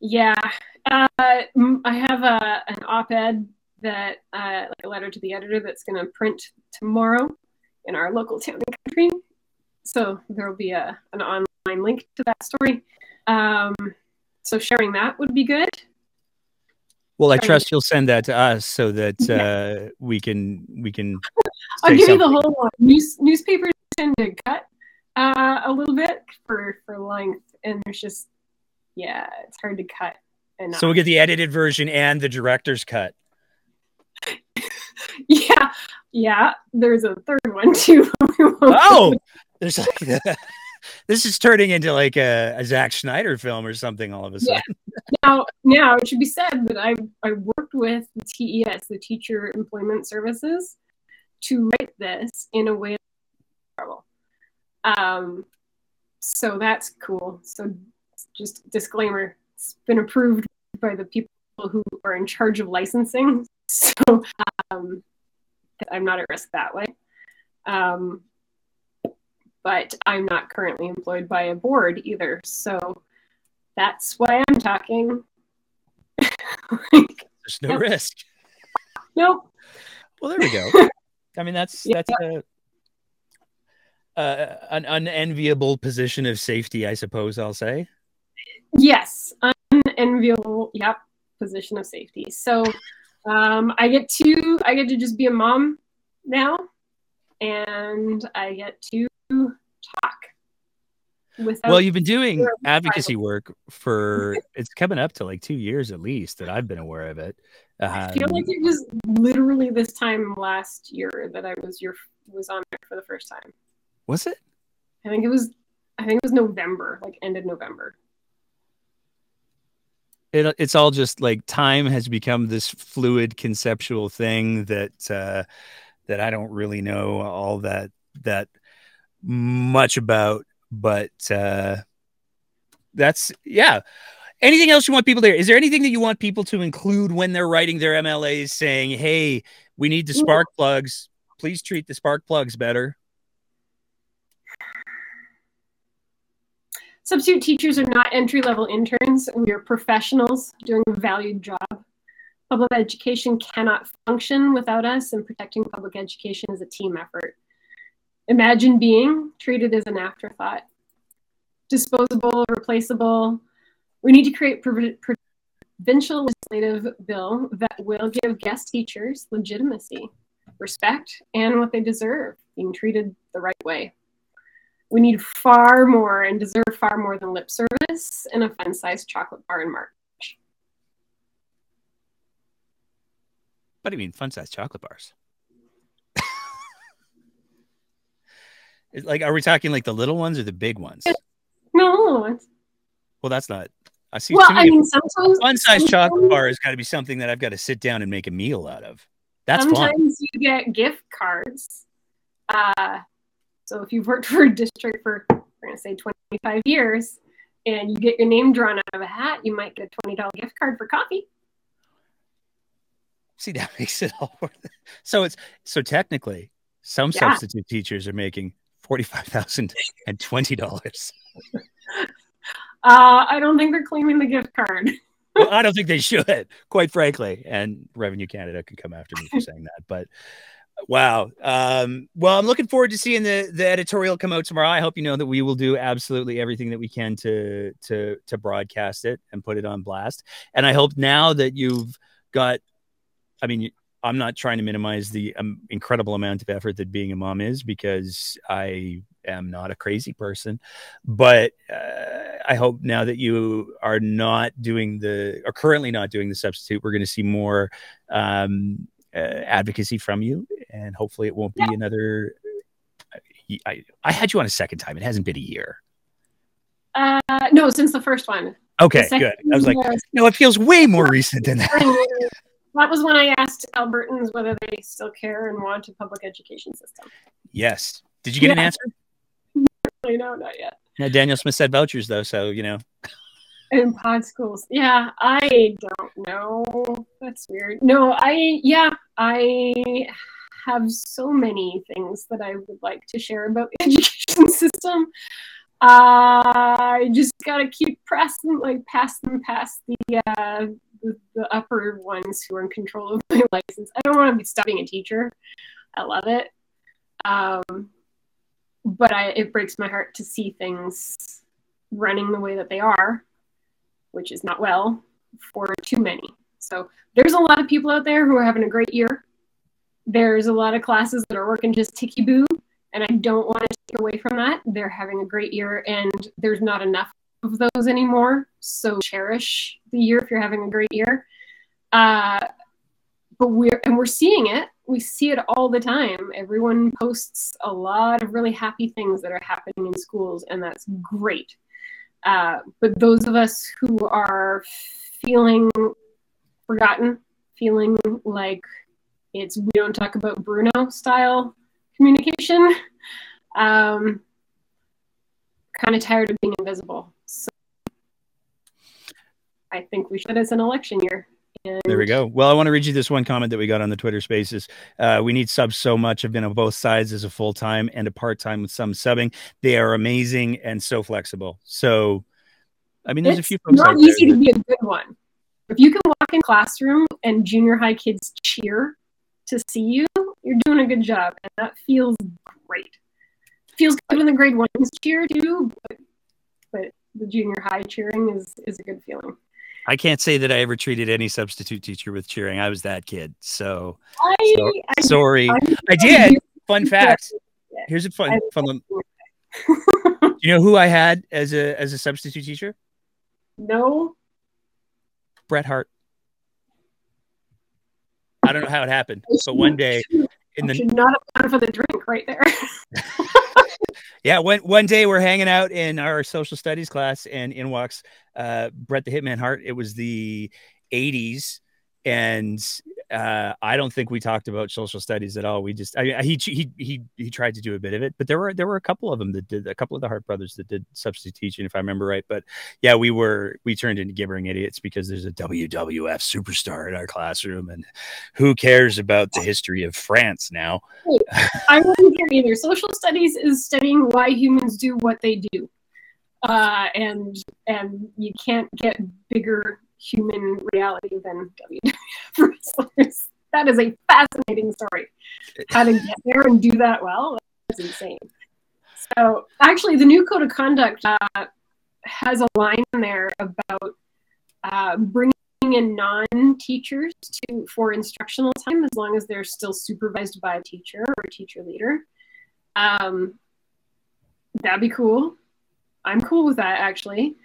yeah, uh, I have a an op-ed that uh, like a letter to the editor that's going to print tomorrow in our local town and country. So there will be a an online link to that story. Um, so sharing that would be good. Well, I trust you'll send that to us so that Yeah. uh, we can we can. [laughs] I'll give you the whole one. News, newspapers tend to cut uh, a little bit for for length, and there's just yeah, it's hard to cut. Enough. So we'll get the edited version and the director's cut. [laughs] yeah, yeah. There's a third one too. [laughs] oh, there's like [laughs] this is turning into like a, a Zack Snyder film or something all of a sudden. Yeah. now, now it should be said that I I worked with the TES, the Teacher Employment Services, to write this in a way. Um, so that's cool. So just disclaimer, it's been approved by the people who are in charge of licensing. [laughs] So um, I'm not at risk that way. Um, but I'm not currently employed by a board either. So that's why I'm talking. [laughs] There's no nope. risk. Nope. Well, there we go. [laughs] I mean, that's yeah. that's a, uh, an unenviable position of safety, I suppose I'll say. Yes, unenviable. Yep, position of safety. So um, I get to I get to just be a mom now, and I get to talk. Well, you've been doing advocacy work for it's coming up to like two years at least that I've been aware of it. Um, I feel like it was literally this time last year that I was your was on there for the first time. Was it? I think it was. I think it was November, like end of November. It, it's all just like time has become this fluid conceptual thing that uh, that I don't really know all that that much about, but uh, that's yeah. Anything else you want people there? Is there anything that you want people to include when they're writing their MLAs saying, hey, we need the spark plugs. Please treat the spark plugs better? Substitute teachers are not entry level interns. We are professionals doing a valued job. Public education cannot function without us, and protecting public education is a team effort. Imagine being treated as an afterthought, disposable, replaceable, we need to create provincial legislative bill that will give guest teachers legitimacy, respect, and what they deserve, being treated the right way. We need far more and deserve far more than lip service and a fun-sized chocolate bar in March. What do you mean, fun-sized chocolate bars? [laughs] like, are we talking like the little ones or the big ones? No. Well, that's not I see. Well, I mean, sometimes one size chocolate bar has got to be something that I've got to sit down and make a meal out of. That's sometimes fun. you get gift cards. Uh, so if you've worked [laughs] for a district for we're gonna say 25 years, and you get your name drawn out of a hat, you might get a $20 gift card for coffee. See, [laughs] that makes it all worth it. So it's so technically, some yeah. substitute teachers are making forty-five thousand [laughs] and twenty dollars. Uh, I don't think they're claiming the gift card. well, I don't think they should, quite frankly. And Revenue Canada could come after me for saying that. But wow. Um, well, I'm looking forward to seeing the the editorial come out tomorrow. I hope you know that we will do absolutely everything that we can to to to broadcast it and put it on blast. And I hope now that you've got, I mean, I'm not trying to minimize the um, incredible amount of effort that being a mom is because I am not a crazy person, but uh, I hope now that you are not doing the or currently not doing the substitute, we're going to see more um, advocacy from you, and hopefully it won't be yeah. another. I, I had you on a second time. It hasn't been a year. Uh, no, since the first one. Okay, good. I was like, no, it feels way more recent than that. That was when I asked Albertans whether they still care and want a public education system. Yes. Did you get yeah. an answer? Know, not yet. Yeah, Danielle Smith said vouchers though, so you know. In pod schools, yeah, I don't know. That's weird. No, I yeah, I have so many things that I would like to share about the [laughs] education system. Uh, I just gotta keep pressing, like pass them past the uh, the, the upper ones who are in control of my [laughs] license. I don't want to be stopping a teacher. I love it. Um, but I, it breaks my heart to see things running the way that they are, which is not well for too many. So there's a lot of people out there who are having a great year. There's a lot of classes that are working just ticky boo, and I don't want to take away from that. They're having a great year, and there's not enough of those anymore. So cherish the year if you're having a great year. Uh, but we're and we're seeing it. We see it all the time. Everyone posts a lot of really happy things that are happening in schools, and that's great. Uh, but those of us who are feeling forgotten, feeling like it's we don't talk about Bruno style communication, [laughs] um, kind of tired of being invisible. So I think we should as an election year. And There we go. Well, I want to read you this one comment that we got on the Twitter Spaces. Uh, we need subs so much. I've been on both sides as a full time and a part time with some subbing. They are amazing and so flexible. So, I mean, there's it's a few folks not easy to be a good one. If you can walk in classroom and junior high kids cheer to see you, you're doing a good job, and that feels great. Feels good when the grade ones cheer too, but, but the junior high cheering is is a good feeling. I can't say that I ever treated any substitute teacher with cheering. I was that kid. So, I, so- I sorry. I, I did. Fun fact. Here's a fun, fun. Do you know who I had as a as a substitute teacher? no, Bret Hart. I don't know how it happened, but one day in the should not have gone for the drink right there. [laughs] yeah, one one day we're hanging out in our social studies class, and in walks uh, Bret the Hitman Hart. It was the '80s, and uh, I don't think we talked about social studies at all. We just I, he he he he tried to do a bit of it, but there were there were a couple of them that did a couple of the Hart brothers that did substitute teaching, if I remember right. But yeah, we were we turned into gibbering idiots because there's a WWF superstar in our classroom, and who cares about the history of France now? I wouldn't care either. Social studies is studying why humans do what they do, uh, and and you can't get bigger human reality than WWF wrestlers. That is a fascinating story. How to get there and do that well is insane. So actually, the new code of conduct uh, has a line in there about uh, bringing in non-teachers to for instructional time as long as they're still supervised by a teacher or a teacher leader. Um, that'd be cool. I'm cool with that actually.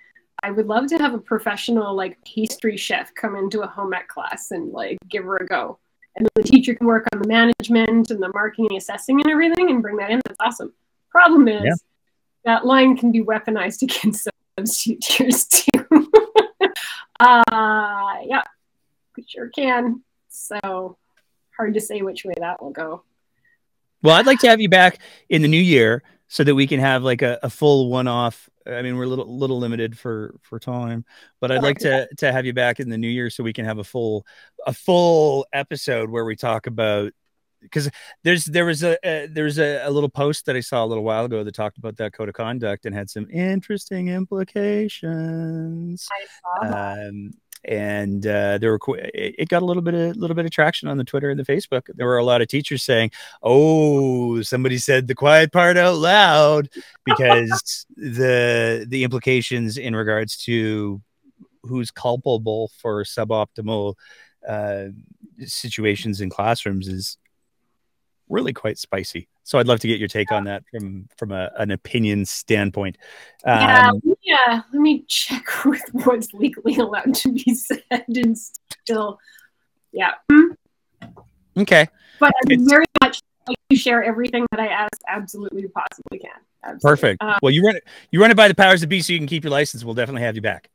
I would love to have a professional like pastry chef come into a home ec class and like give her a go. And then the teacher can work on the management and the marking and assessing and everything and bring that in. That's awesome. Problem is Yeah. that line can be weaponized [laughs] against substitute teachers too. [laughs] uh yeah, we sure can. So hard to say which way that will go. Well, I'd like to have you back in the new year so that we can have like a, a full one-off. I mean, we're a little little limited for for time, but I'd like to to have you back in the new year so we can have a full a full episode where we talk about because there's there was a, a there's a, a little post that I saw a little while ago that talked about that code of conduct and had some interesting implications. I saw that. um, and uh, there were it got a little bit of a little bit of traction on the Twitter and the Facebook. There were a lot of teachers saying, "Oh, somebody said the quiet part out loud," because [laughs] the the implications in regards to who's culpable for suboptimal uh, situations in classrooms is really quite spicy. So I'd love to get your take on that from from a, an opinion standpoint. yeah, Um, yeah. Let me check [laughs] with what's legally allowed to be said and still, yeah. okay. But I It's- very much like to share everything that I ask. Absolutely, possibly can. Absolutely. Perfect. Uh, well, you run it. You run it by the powers that be, so you can keep your license. We'll definitely have you back.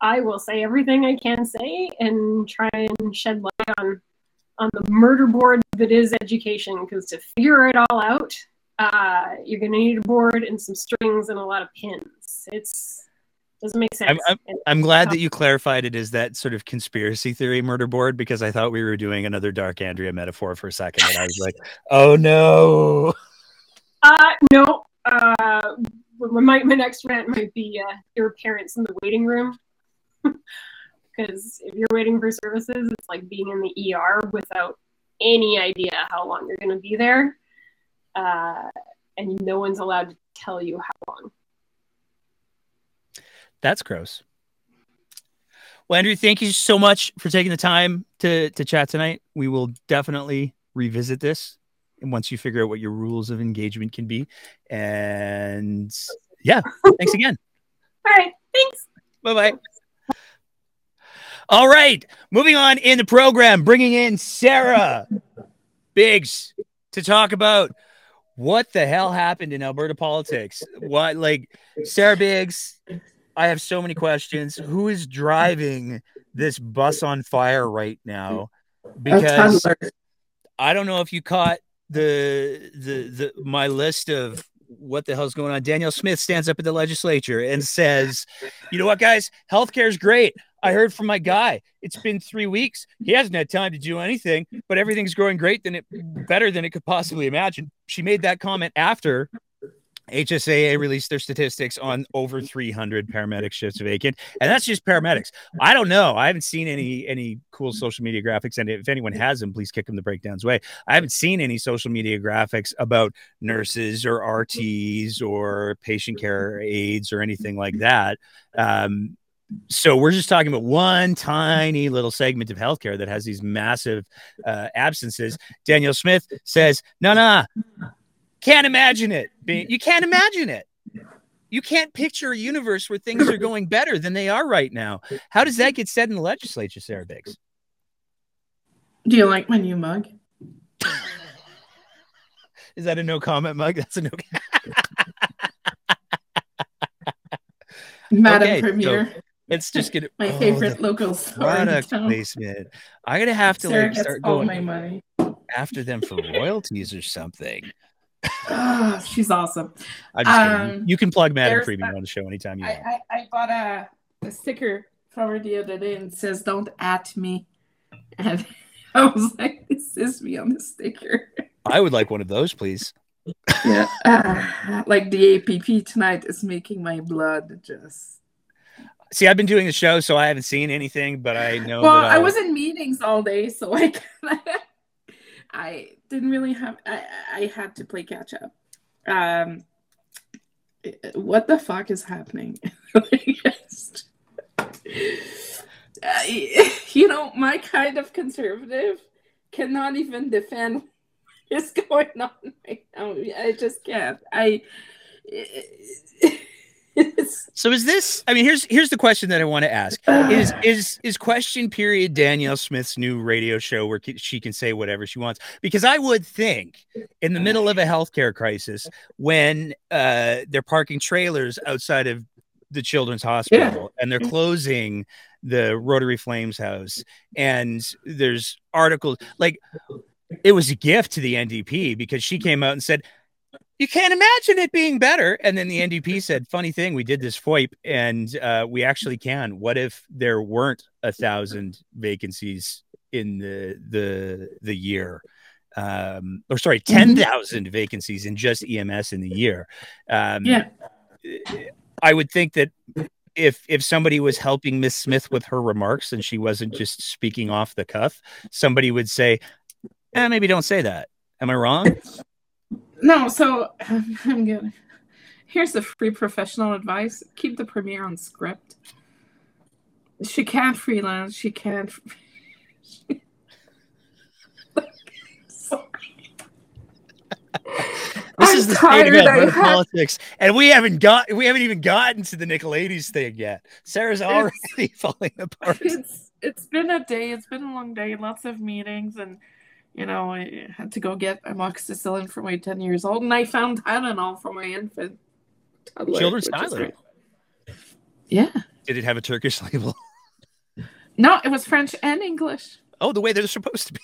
I will say everything I can say and try and shed light on on the murder board that is education. Because to figure it all out, uh, you're going to need a board and some strings and a lot of pins. It's doesn't make sense. I'm- And- I'm glad that you clarified it as that sort of conspiracy theory murder board because I thought we were doing another Dark Andrea metaphor for a second, and I was like, [laughs] "Oh no!" Uh, no. Uh, my, my next rant might be uh, your parents in the waiting room. [laughs] Because if you're waiting for services, it's like being in the ER without any idea how long you're going to be there. Uh, and no one's allowed to tell you how long. That's gross. Well, Andrea, thank you so much for taking the time to to chat tonight. We will definitely revisit this once you figure out what your rules of engagement can be. And yeah, thanks again. [laughs] All right. Thanks. Bye bye. All right, moving on in the program, bringing in Sarah Biggs to talk about what the hell happened in Alberta politics. What, like, Sarah Biggs, I have so many questions. Who is driving this bus on fire right now? Because I don't know if you caught the the the my list of what the hell's going on. Danielle Smith stands up at the legislature and says, "You know what, guys? Healthcare is great. I heard from my guy. It's been three weeks. He hasn't had time to do anything, but everything's going great. Than it better than it could possibly imagine." She made that comment after HSAA released their statistics on over 300 paramedic shifts vacant, and that's just paramedics. I don't know. I haven't seen any any cool social media graphics, and if anyone has them, please kick them the breakdowns way. I haven't seen any social media graphics about nurses or RTs or patient care aides or anything like that. Um, so we're just talking about one tiny little segment of healthcare that has these massive uh, absences. Danielle Smith says, "No, no, can't imagine it. You can't imagine it. You can't picture a universe where things are going better than they are right now. How does that get said in the legislature, Sarah Biggs? Do you like my new mug? Is that a no comment mug? That's a no. Comment. [laughs] Madam Okay, so Premier, It's just gonna my oh, favorite local store product placement. I'm gonna have to Sarah like start going my money. after them for royalties or something. [laughs] Ah, she's awesome. I'm just. Um, You can plug Madam there's Premium on the show anytime you I, want. I, I bought a, a sticker from her the other day and it says "Don't at me," [laughs] and I was like, "This is me on the sticker." I would like one of those, please. Yeah, [laughs] Ah, like the APP tonight is making my blood just. See, I've been doing the show, so I haven't seen anything, but I know. well, I I'll- was in meetings all day, so I [laughs] I didn't really have. I I had to play catch up. Um, what the fuck is happening? [laughs] You know, my kind of conservative cannot even defend what is going on right now. I just can't. I. [laughs] So is this? I mean, here's here's the question that I want to ask: Is is is question period Danielle Smith's new radio show where she can say whatever she wants? Because I would think in the middle of a healthcare crisis, when uh, they're parking trailers outside of the children's hospital and they're closing the Rotary Flames house, and there's articles like it was a gift to the NDP because she came out and said you can't imagine it being better. And then the NDP [laughs] said, funny thing, we did this FOIP and uh, we actually can. What if there weren't a thousand vacancies in the the the year? Um, or sorry, 10,000 vacancies in just EMS in the year. Um, yeah. I would think that if if somebody was helping Miss Smith with her remarks and she wasn't just speaking off the cuff, somebody would say, eh, maybe don't say that. Am I wrong? No, so [laughs] I'm good. Here's the free professional advice: keep the premiere on script. She can't freelance. She can't. [laughs] This I'm is the tired, state of politics, and we haven't got we haven't even gotten to the Nicolaides thing yet. Sarah's already [laughs] falling apart. It's it's been a day. It's been a long day. Lots of meetings, and you know I had to go get amoxicillin for my ten years old, and I found Tylenol for my infant. toddler, Children's Tylenol? Yeah. Did it have a Turkish label? [laughs] No, it was French and English. Oh, the way they're supposed to be.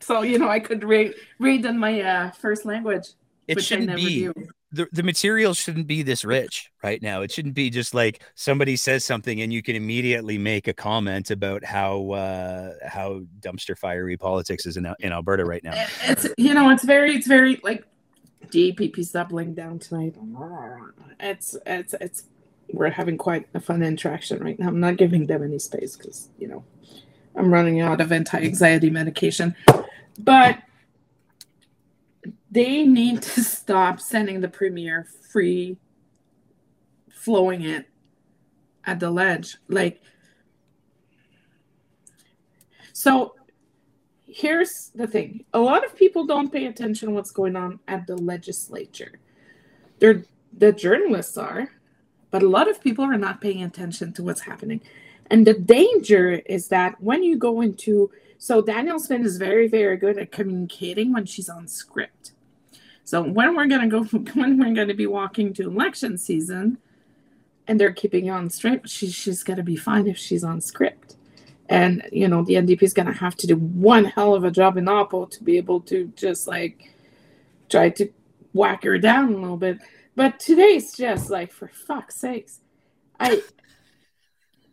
So you know, I could read read in my uh, first language, It which I shouldn't never be do. The, the material shouldn't be this rich right now. It shouldn't be just like somebody says something and you can immediately make a comment about how uh, how dumpster fiery politics is in, in Alberta right now. It's you know, it's very, it's very like DPP's doubling down tonight. It's it's it's we're having quite a fun interaction right now. I'm not giving them any space because you know I'm running out of anti-anxiety medication, but they need to [laughs] stop sending the premier free flowing it at the ledge. Like so here's the thing. A lot of people don't pay attention to what's going on at the legislature. They're the journalists are but a lot of people are not paying attention to what's happening. And the danger is that when you go into so danielle smith is very very good at communicating when she's on script so when we're going to go [laughs] when we're going to be walking to election season and they're keeping on script she, she's going to be fine if she's on script and you know the NDP is going to have to do one hell of a job in Oppo to be able to just like try to whack her down a little bit. But today's just like for fuck's sakes, I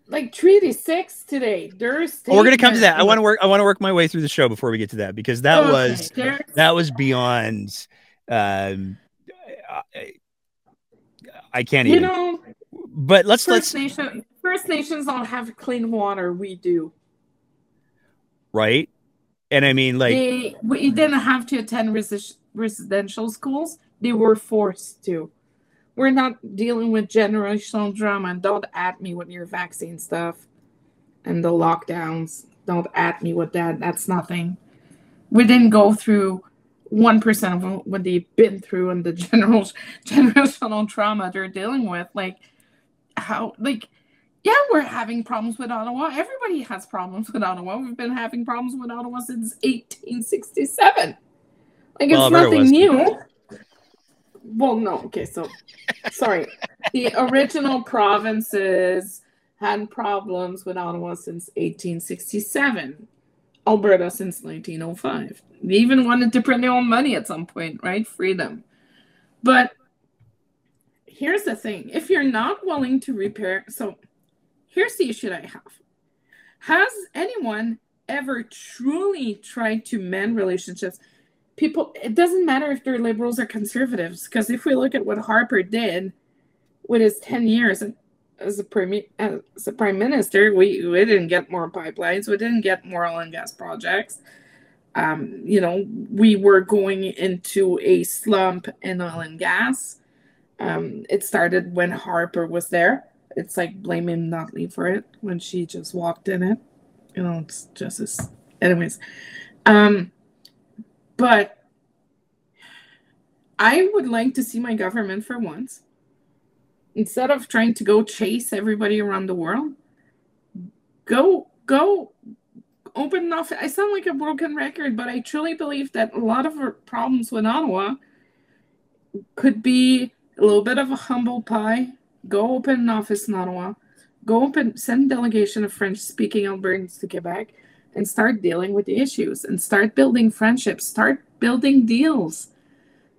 like Treaty Six today. There's oh, we're gonna come to that. I want to work. I want to work my way through the show before we get to that because that okay, was there's... that was beyond. Um, I, I can't you even. know. But let's First let's. Nation, First Nations don't have clean water. We do. Right. And I mean, like, they, we didn't have to attend res- residential schools. They were forced to. We're not dealing with generational drama. And don't at me with your vaccine stuff and the lockdowns. Don't at me with that. That's nothing. We didn't go through one percent of what they've been through and the [laughs] general generational trauma they're dealing with. Like how, like yeah, we're having problems with Ottawa. Everybody has problems with Ottawa. We've been having problems with Ottawa since 1867. Like it's well, nothing new. Well, no. Okay, so sorry. the original provinces had problems with Ottawa since 1867. Alberta since 1905. They even wanted to print their own money at some point, right? Freedom. But here's the thing if you're not willing to repair, so Here's the issue I have. Has anyone ever truly tried to mend relationships? People, it doesn't matter if they're liberals or conservatives, because if we look at what Harper did with his 10 years as a, prime, as a prime minister, we, we didn't get more pipelines, we didn't get more oil and gas projects. Um, you know, we were going into a slump in oil and gas. Um, it started when Harper was there it's like blaming Notley for it when she just walked in it. You know, it's just as anyways. Um but I would like to see my government for once. Instead of trying to go chase everybody around the world, go go open enough. I sound like a broken record, but I truly believe that a lot of our problems with Ottawa could be a little bit of a humble pie Go open an office in Ottawa. Go open, send a delegation of French speaking Albertans to Quebec and start dealing with the issues and start building friendships, start building deals,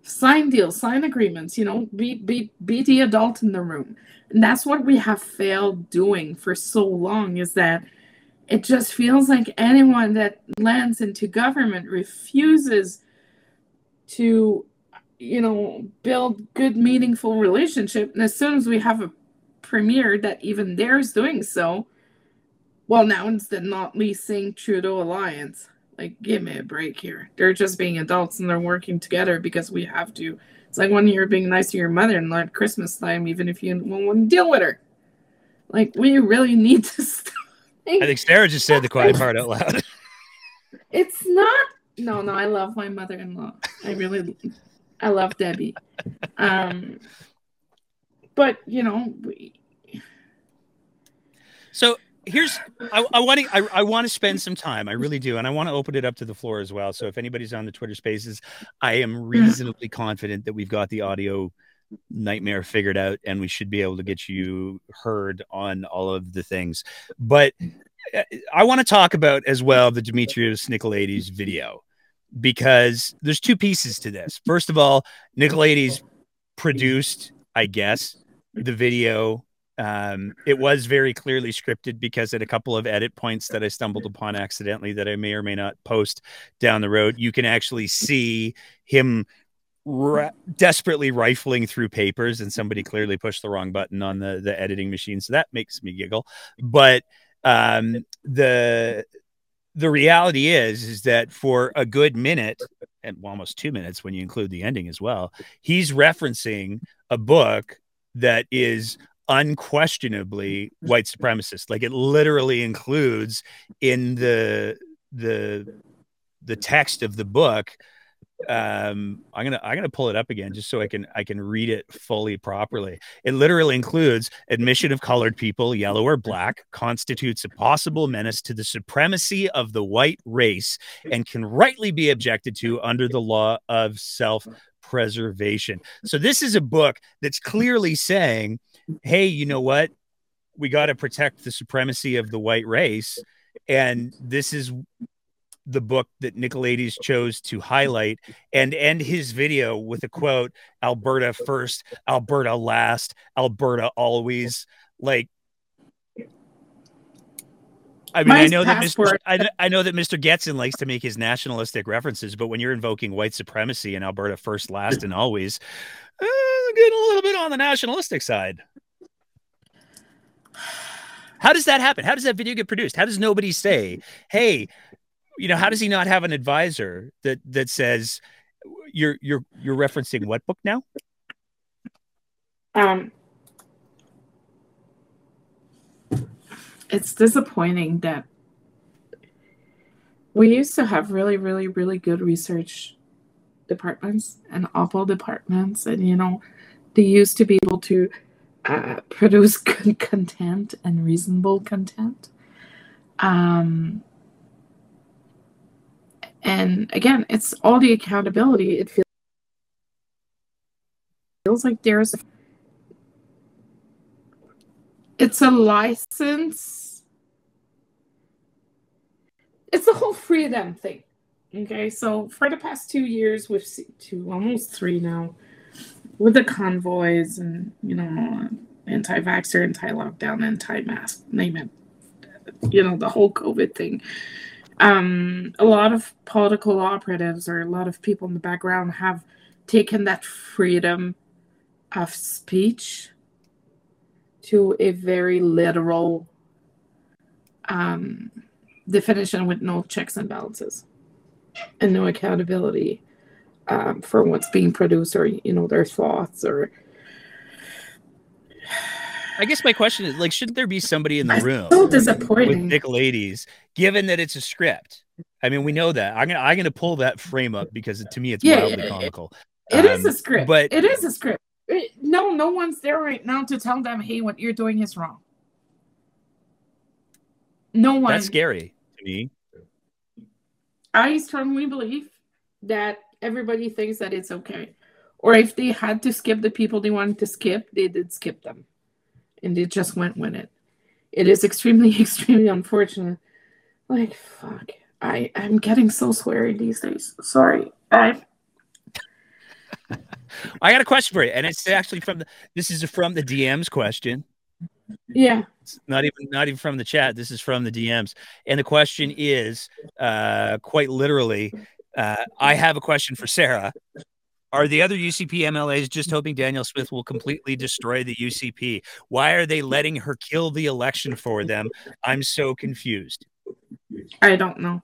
sign deals, sign agreements, you know, be, be, be the adult in the room. And that's what we have failed doing for so long is that it just feels like anyone that lands into government refuses to you know, build good, meaningful relationship. And as soon as we have a premier that even dares doing so, well, now it's the Notley Singh Trudeau alliance. Like, give me a break here. They're just being adults and they're working together because we have to. It's like when you're being nice to your mother in law Christmas time, even if you won't want to deal with her. Like, we really need to [laughs] stop. I think Sarah just said the quiet part out loud. [laughs] It's not. No, no, I love my mother in law. I really I love Debbie. Um, but you know, we... so here's I, I want to I, I want to spend some time. I really do, and I want to open it up to the floor as well. So if anybody's on the Twitter Spaces, I am reasonably confident that we've got the audio nightmare figured out, and we should be able to get you heard on all of the things. But uh, I want to talk about as well the Demetrios Nicolaides video because there's two pieces to this. First of all, Nicolaides produced, I guess, the video. Um, it was very clearly scripted because at a couple of edit points that I stumbled upon accidentally that I may or may not post down the road, you can actually see him ra- desperately rifling through papers, and somebody clearly pushed the wrong button on the the editing machine, so that makes me giggle. But um, the the reality is is that for a good minute and almost two minutes when you include the ending as well he's referencing a book that is unquestionably white supremacist. Like it literally includes in the the the text of the book um i'm gonna i'm gonna pull it up again just so i can i can read it fully properly. It literally includes admission of colored people yellow or black constitutes a possible menace to the supremacy of the white race and can rightly be objected to under the law of self preservation so this is a book that's clearly saying hey you know what we got to protect the supremacy of the white race and this is the book that Nicolaides chose to highlight and end his video with a quote Alberta first, Alberta last, Alberta always. Like, I mean, I know that Mr. I, I, know that Mr. Getson likes to make his nationalistic references, but when you're invoking white supremacy in Alberta first, last, and always, uh, getting a little bit on the nationalistic side. How does that happen? How does that video get produced? How does nobody say, "Hey, you know, how does he not have an advisor that that says you're you're you're referencing what book now? Um, it's disappointing that we used to have really, really, really good research departments and awful departments, and you know, they used to be able to uh, produce [laughs] good content and reasonable content. Um, and again, it's all the accountability. It feels feels like there's it's a license. It's a whole freedom thing. Okay, so for the past two years, we've seen two, almost three now, with the convoys and you know, anti-vaxxer, anti-lockdown, anti-mask, name it. You know, the whole COVID thing um, a lot of political operatives or a lot of people in the background have taken that freedom of speech to a very literal um, definition with no checks and balances and no accountability um, for what's being produced or you know their thoughts or I guess my question is like, shouldn't there be somebody in the room so disappointing. with Nicolaides, given that it's a script? I mean, we know that. I'm gonna I'm gonna pull that frame up because to me it's yeah, wildly comical. It, it um, is a script, but it is a script. No, no one's there right now to tell them, "Hey, what you're doing is wrong." No one. That's scary to me. I strongly believe that everybody thinks that it's okay, or if they had to skip the people they wanted to skip, they did skip them and it just went with it. It is extremely, [laughs] extremely unfortunate. Like fuck. I I'm getting so sweary these days. Sorry. I I got a question for you, and it's actually from the. This is from the DMs question. Yeah. It's not even not even from the chat. This is from the DMs, and the question is, uh, quite literally, uh, I have a question for Sarah. Are the other UCP MLAs just hoping Danielle Smith will completely destroy the UCP? Why are they letting her kill the election for them? I'm so confused. I don't know.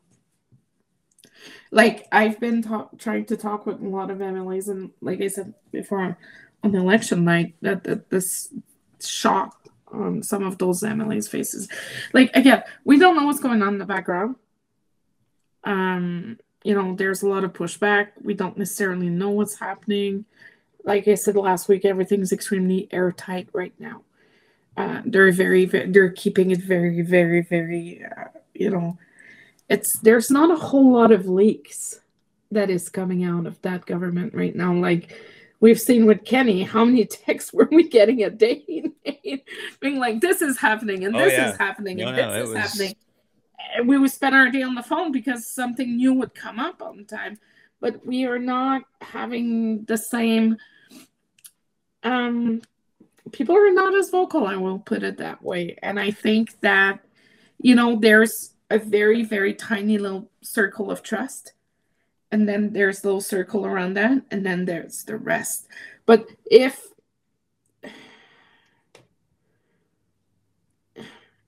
Like I've been talk- trying to talk with a lot of MLAs, and like I said before, on election night, that, that this shock on some of those MLAs' faces. Like again, we don't know what's going on in the background. Um, you know, there's a lot of pushback. We don't necessarily know what's happening. Like I said last week, everything's extremely airtight right now. Uh, they're very, very, they're keeping it very, very, very, uh, you know, it's there's not a whole lot of leaks that is coming out of that government right now. Like we've seen with Kenney, how many [laughs] texts were we getting a day? Being like, this is happening and oh, this yeah. is happening no, and no, this is was... happening we would spend our day on the phone because something new would come up all the time but we are not having the same um people are not as vocal i will put it that way and i think that you know there's a very very tiny little circle of trust and then there's a little circle around that and then there's the rest but if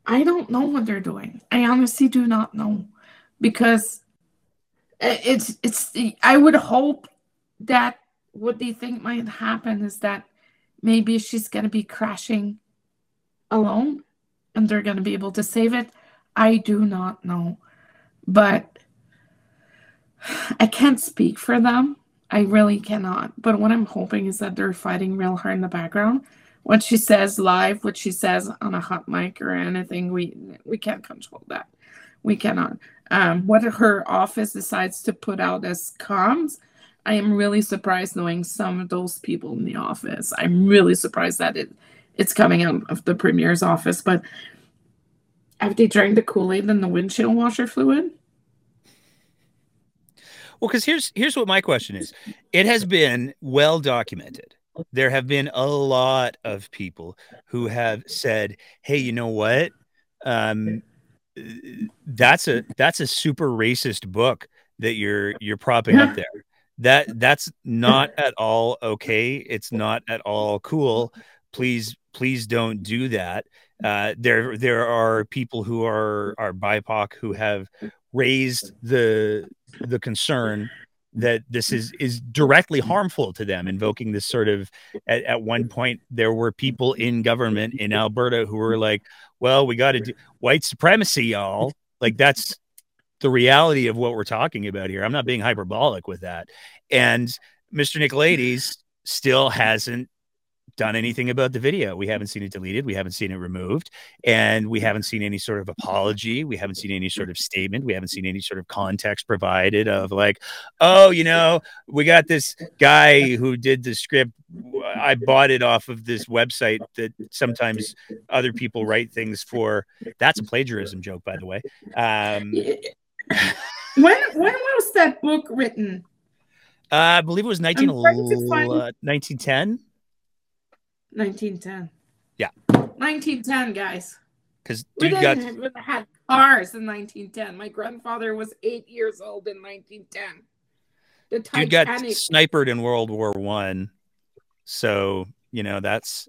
I don't know what they're doing. I honestly do not know because it's it's I would hope that what they think might happen is that maybe she's going to be crashing alone and they're going to be able to save it. I do not know. But I can't speak for them. I really cannot. But what I'm hoping is that they're fighting real hard in the background. What she says live, what she says on a hot mic or anything, we we can't control that. We cannot. Um, what her office decides to put out as comms, I am really surprised knowing some of those people in the office. I'm really surprised that it it's coming out of the premier's office. But have they drank the Kool-Aid and the windshield washer fluid? Well, because here's here's what my question is. It has been well documented. There have been a lot of people who have said, "Hey, you know what? Um, that's a that's a super racist book that you're you're propping up there. That that's not at all okay. It's not at all cool. Please, please don't do that. Uh, there there are people who are are BIPOC who have raised the the concern that this is is directly harmful to them invoking this sort of at, at one point there were people in government in alberta who were like well we got to do white supremacy y'all. Like that's the reality of what we're talking about here. I'm not being hyperbolic with that. And mr nicolaides still hasn't done anything about the video. We haven't seen it deleted. We haven't seen it removed. And we haven't seen any sort of apology. We haven't seen any sort of statement. We haven't seen any sort of context provided of like, oh, you know, we got this guy who did the script. I bought it off of this website that sometimes other people write things for. That's a plagiarism joke, by the way. Um, when when was that book written? Uh, I believe it was 19, 1910. 1910. Yeah. 1910, guys. Because we didn't got have had cars in 1910. My grandfather was eight years old in 1910. The dude got sniped in World War One. So, you know, that's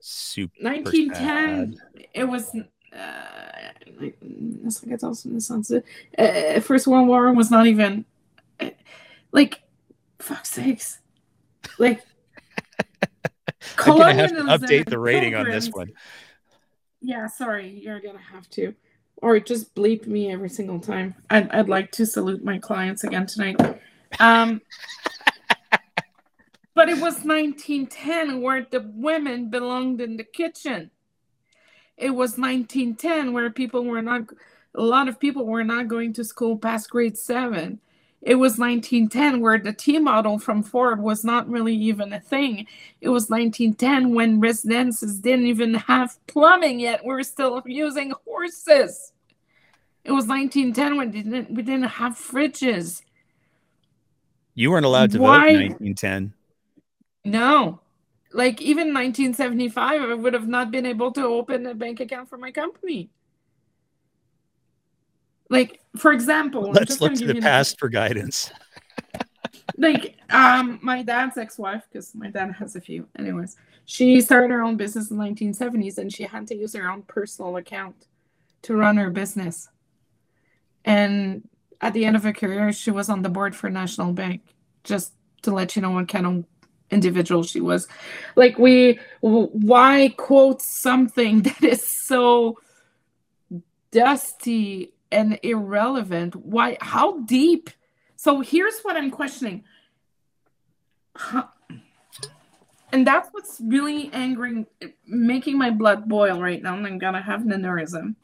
super 1910. sad. It was. Uh, it's like it's also in the sunset. Uh, First World War was not even. Uh, like, fuck sakes. Like, [laughs] I'm gonna have to update the rating on this one. Yeah, sorry, you're gonna have to, or just bleep me every single time. I'd I'd like to salute my clients again tonight. Um, [laughs] but it was 1910 where the women belonged in the kitchen. It was 1910 where people were not, a lot of people were not going to school past grade seven. It was 1910 where the T model from Ford was not really even a thing. It was 1910 when residences didn't even have plumbing yet. We were still using horses. It was 1910 when we didn't, we didn't have fridges. You weren't allowed to Why- vote in 1910. No. Like even 1975, I would have not been able to open a bank account for my company. Like, for example, Let's just look to the an past for guidance. like um my dad's ex-wife because my dad has a few. Anyways she started her own business in the 1970s and she had to use her own personal account to run her business. And at the end of her career she was on the board for national bank just to let you know what kind of individual she was. Like we why quote something [laughs] that is so dusty and irrelevant why how deep so here's what I'm questioning. Huh. And that's what's really angering, making my blood boil right now. And I'm to have an aneurysm.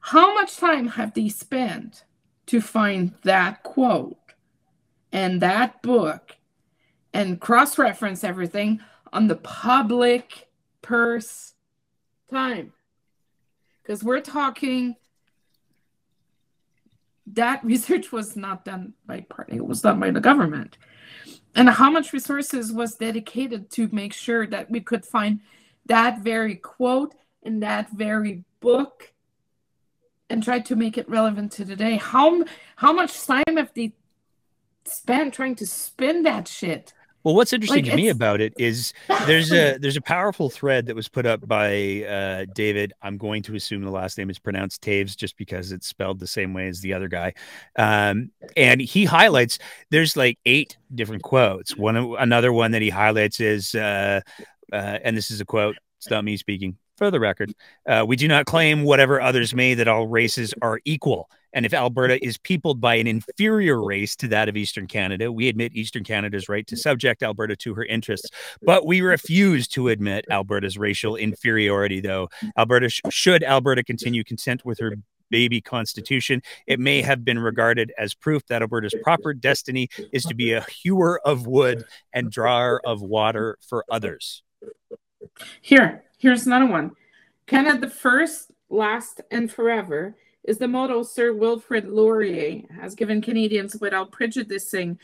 How much time have they spent to find that quote and that book and cross reference everything on the public purse time? Because we're talking that research was not done by party it was done by the government. And how much resources was dedicated to make sure that we could find that very quote in that very book and try to make it relevant to today? How how much time have they spent trying to spin that shit Well, what's interesting Like, to me about it is there's a there's a powerful thread that was put up by uh, David. I'm going to assume the last name is pronounced Taves just because it's spelled the same way as the other guy. Um, and he highlights there's like eight different quotes. One another one that he highlights is uh, uh, and this is a quote. It's not me speaking. For the record, uh, we do not claim whatever others may that all races are equal. And if Alberta is peopled by an inferior race to that of Eastern Canada, we admit Eastern Canada's right to subject Alberta to her interests. But we refuse to admit Alberta's racial inferiority, though. Alberta, sh- should Alberta continue consent with her baby constitution, it may have been regarded as proof that Alberta's proper destiny is to be a hewer of wood and drawer of water for others. Here, here's another one. Canada first, last, and forever is the motto Sir Wilfrid Laurier has given Canadians without prejudicing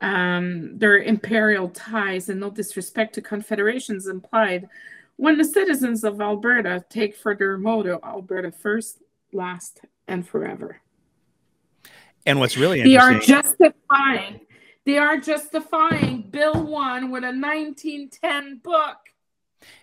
um, their imperial ties and no disrespect to confederations implied when the citizens of Alberta take for their motto Alberta first, last, and forever. And what's really They are interesting, justifying. They are justifying Bill One with a 1910 book.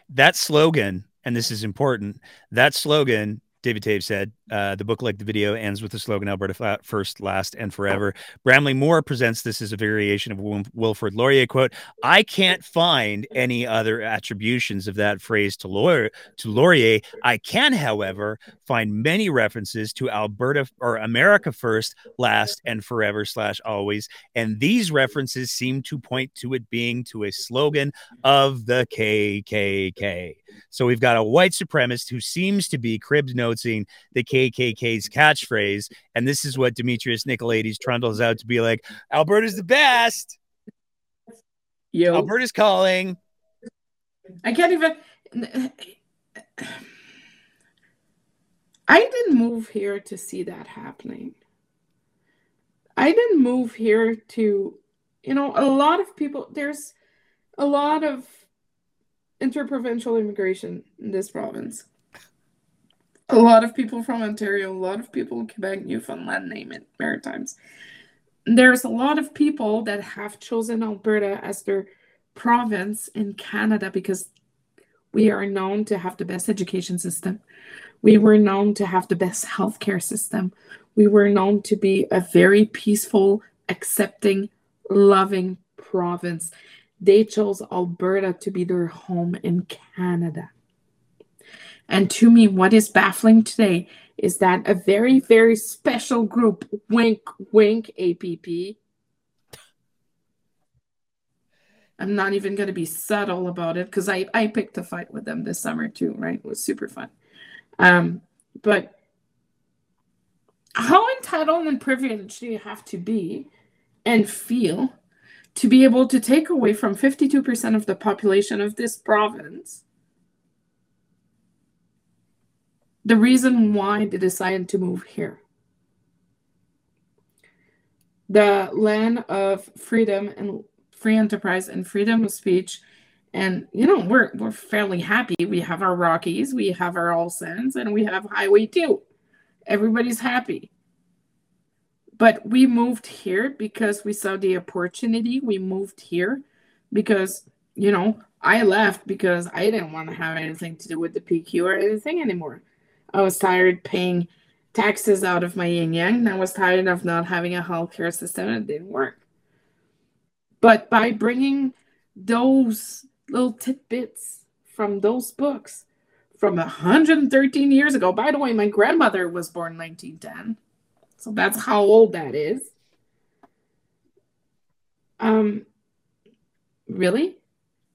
That slogan, and this is important, that slogan, David Tave said, uh, the book, like the video, ends with the slogan Alberta first, last, and forever. Bramley Moore presents this as a variation of Wil- Wilfrid Laurier quote. I can't find any other attributions of that phrase to Laurier. To Laurier, I can, however, find many references to Alberta or America first, last, and forever slash always. And these references seem to point to it being to a slogan of the KKK. So we've got a white supremacist who seems to be crib noting the KKK's catchphrase. And this is what Demetrios Nicolaides trundles out to be like Alberta's the best. Yo, Alberta's calling. I can't even. I didn't move here to see that happening. I didn't move here to, you know, a lot of people, there's a lot of interprovincial immigration in this province. A lot of people from Ontario, a lot of people in Quebec, Newfoundland, name it, Maritimes. There's a lot of people that have chosen Alberta as their province in Canada because we are known to have the best education system. We were known to have the best healthcare system. We were known to be a very peaceful, accepting, loving province. They chose Alberta to be their home in Canada. And to me, what is baffling today is that a very, very special group, wink, wink, APP. I'm not even going to be subtle about it because I, I picked a fight with them this summer too, right? It was super fun. Um, but how entitled and privileged do you have to be and feel to be able to take away from 52% of the population of this province the reason why they decided to move here? The land of freedom and free enterprise and freedom of speech. And you know, we're we're fairly happy. We have our Rockies, we have our oil sands, and we have Highway 2. Everybody's happy. But we moved here because we saw the opportunity. We moved here because, you know, I left because I didn't want to have anything to do with the PQ or anything anymore. I was tired paying taxes out of my yin yang, and I was tired of not having a healthcare system, it didn't work. But by bringing those little tidbits from those books from 113 years ago, by the way, my grandmother was born 1910, so that's how old that is. Um, really?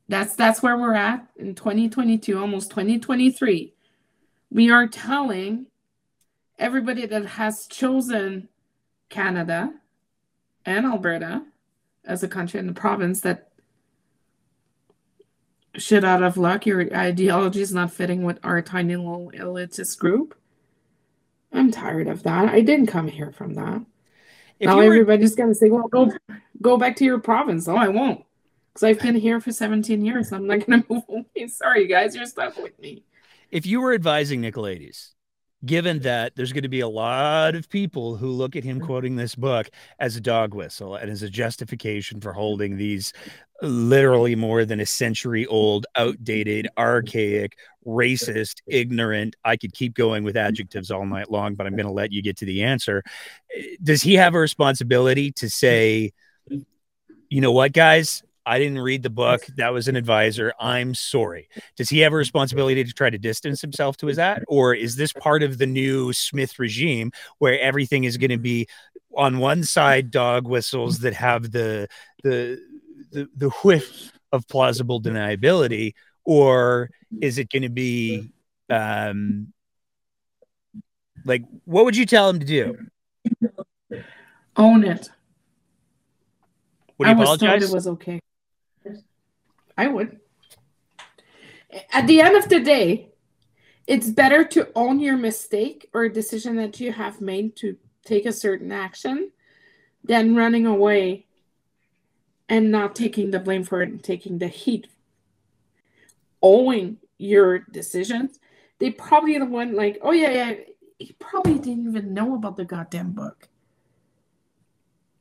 That's that's where we're at in 2022, almost 2023. We are telling everybody that has chosen Canada and Alberta as a country and the province that shit out of luck, your ideology is not fitting with our tiny little elitist group. I'm tired of that. I didn't come here from that. If now were- everybody's gonna say, "Well, go go back to your province." No, I won't, because I've been here for 17 years. I'm not gonna [laughs] move away. Sorry, guys, you're stuck with me. If you were advising Nicolaides, given that there's going to be a lot of people who look at him quoting this book as a dog whistle and as a justification for holding these literally more than a century old, outdated, archaic, racist, ignorant, I could keep going with adjectives all night long, but I'm going to let you get to the answer. Does he have a responsibility to say, you know what, guys? I didn't read the book. That was an advisor. I'm sorry. Does he have a responsibility to try to distance himself to his that? Or is this part of the new Smith regime where everything is going to be on one side dog whistles that have the the the, the whiff of plausible deniability, or is it going to be um like what would you tell him to do? Own it. Would he I was told apologize? it was okay. I would. At the end of the day, it's better to own your mistake or a decision that you have made to take a certain action than running away and not taking the blame for it and taking the heat. Owing your decisions, they probably the one like, oh yeah, yeah, he probably didn't even know about the goddamn book.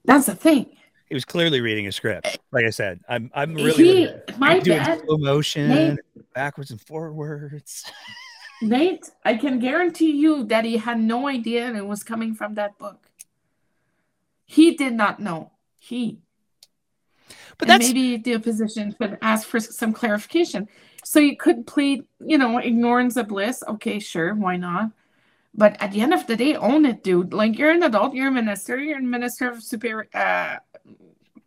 That's the thing. He was clearly reading a script. Like I said, I'm I'm really, He- really my I'm doing bad. slow motion, Nate- backwards and forwards. [laughs] Nate, I can guarantee you that he had no idea and it was coming from that book. He did not know. He. But And that's maybe the opposition could ask for some clarification. So you could plead, you know, ignorance of bliss. Okay, sure, why not? But at the end of the day, own it, dude. Like you're an adult, you're a minister, you're a minister of superior uh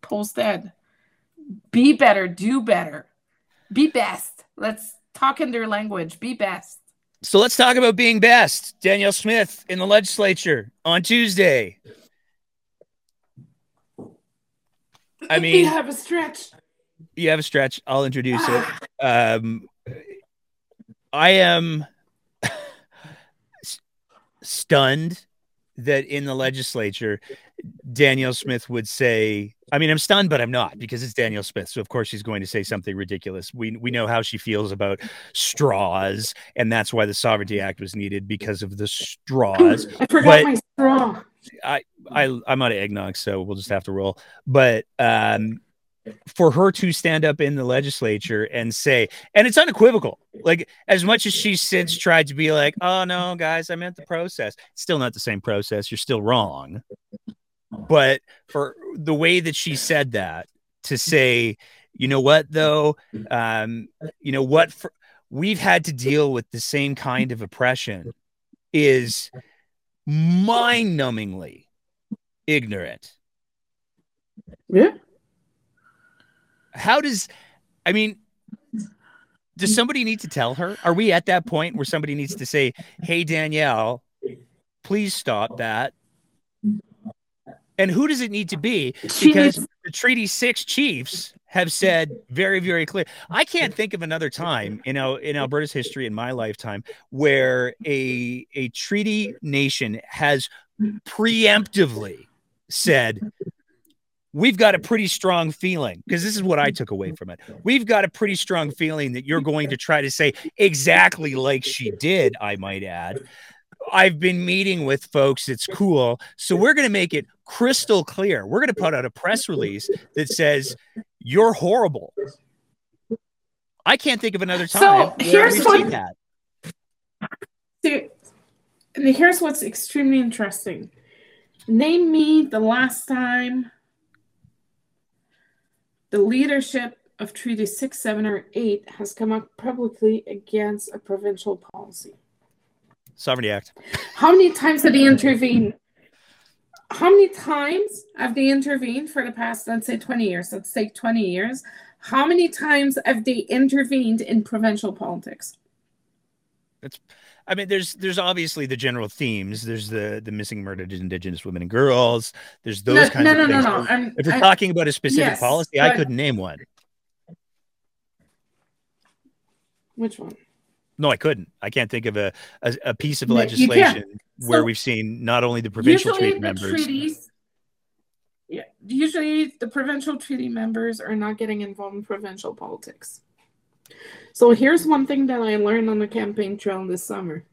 posted. Be better, do better. Be best. Let's talk in their language. Be best. so. Let's talk about being best. Danielle Smith in the legislature on Tuesday. I mean, you have a stretch. you have a stretch. I'll introduce it. [sighs] Um, I am [laughs] s- stunned that in the legislature, Danielle Smith would say, I mean, I'm stunned, but I'm not because it's Danielle Smith. So, of course, she's going to say something ridiculous. We, we know how she feels about straws, and that's why the Sovereignty Act was needed because of the straws. [clears throat] I forgot but- my straw. I, I I'm out of eggnog, so we'll just have to roll. But um, for her to stand up in the legislature and say, and it's unequivocal, like as much as she's since tried to be like, oh no, guys, I meant the process. It's still not the same process. You're still wrong. But for the way that she said that, to say, you know what though, um, you know what, for, we've had to deal with the same kind of oppression is mind-numbingly ignorant. Yeah. How does I mean does somebody need to tell her? Are we at that point where somebody needs to say, "Hey Danielle, please stop that." And who does it need to be? Because the Treaty 6 chiefs have said very very clear. I can't think of another time in Al- in Alberta's history in my lifetime where a a treaty nation has preemptively said we've got a pretty strong feeling because this is what I took away from it. We've got a pretty strong feeling that you're going to try to say exactly like she did, I might add. I've been meeting with folks. It's cool. So we're going to make it crystal clear. We're going to put out a press release that says you're horrible. I can't think of another time where here's what- that. Here's what's extremely interesting. Name me the last time the leadership of Treaty 6, 7, or 8 has come up publicly against a provincial policy. Sovereignty Act. How many times have they intervened? How many times have they intervened for the past, let's say, 20 years? Let's say 20 years. How many times have they intervened in provincial politics? I mean, there's there's obviously the general themes. There's the the missing murdered Indigenous women and girls. There's those no, kinds no, of no, no, things. no. I'm, If we're I- talking about a specific yes, policy, I couldn't name one. which one? No, I couldn't. I can't think of a a, a piece of No, you can't. legislation where So- we've seen not only the provincial treaty members. treaties yeah usually the provincial treaty members are not getting involved in provincial politics so here's one thing that i learned on the campaign trail this summer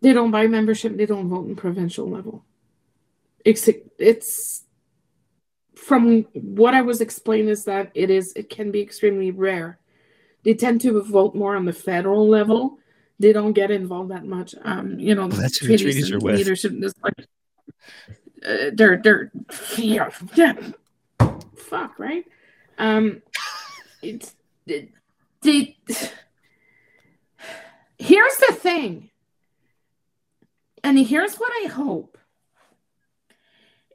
they don't buy membership they don't vote in provincial level it's it's from what i was explained is that it is it can be extremely rare they tend to vote more on the federal level they don't get involved that much. Um, you know, Well, that's who the treaties are with. leadership. Is like, uh, they're they're yeah, yeah. fuck, right? Um, it's the, the here's the thing, and here's what I hope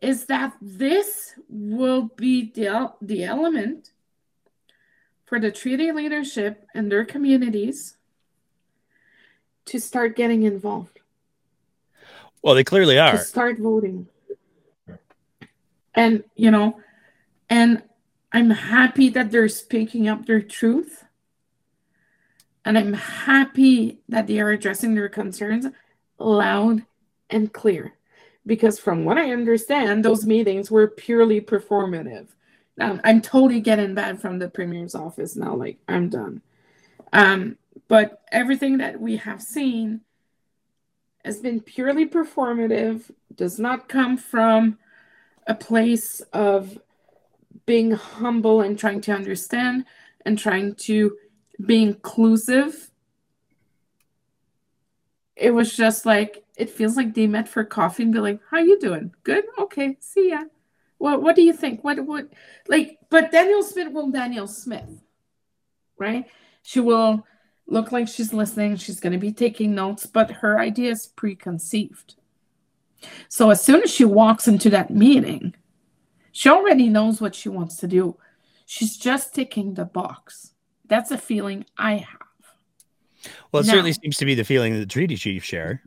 is that this will be the, the element for the treaty leadership and their communities to start getting involved. Well, they clearly are. To start voting. And, you know, and I'm happy that they're speaking up their truth. And I'm happy that they are addressing their concerns loud and clear. Because from what I understand, those meetings were purely performative. Now, I'm totally getting bad from the premier's office now. Like, I'm done. Um, but everything that we have seen has been purely performative, does not come from a place of being humble and trying to understand and trying to be inclusive. It was just like it feels like they met for coffee and be like, "How you doing? Good? Okay, see ya." What What do you think? What What like? But Danielle Smith will Danielle Smith, right? She will look like she's listening. She's going to be taking notes, but her idea is preconceived. So as soon as she walks into that meeting, she already knows what she wants to do. She's just ticking the box. That's a feeling I have. Well, it now, certainly seems to be the feeling that the treaty chiefs share.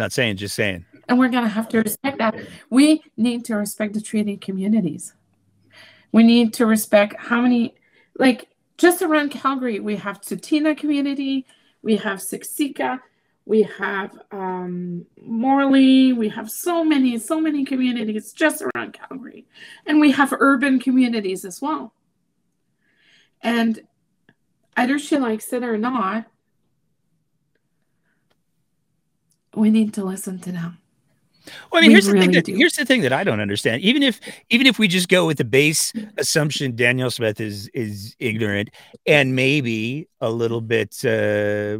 Not saying, just saying. And we're going to have to respect that. We need to respect the treaty communities. We need to respect how many, like, just around Calgary, we have Tsuut'ina community, we have Siksika, we have um, Morley, we have so many, so many communities just around Calgary. And we have urban communities as well. And either she likes it or not, we need to listen to them. Well, I mean, here's really the thing. That, here's the thing that I don't understand. Even if even if we just go with the base assumption, Danielle Smith is is ignorant and maybe a little bit. Uh,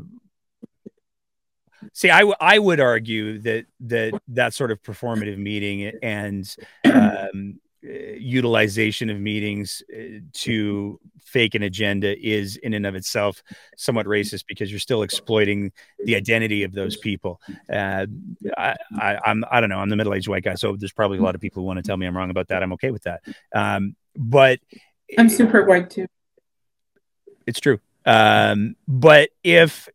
see, I, w- I would argue that that that sort of performative meeting and um, utilization of meetings uh, to fake an agenda is in and of itself somewhat racist because you're still exploiting the identity of those people. Uh, I, I, I'm I don't know. I'm the middle aged white guy, so there's probably a lot of people who want to tell me I'm wrong about that. I'm okay with that. Um, but I'm super white too. It's true. Um, but if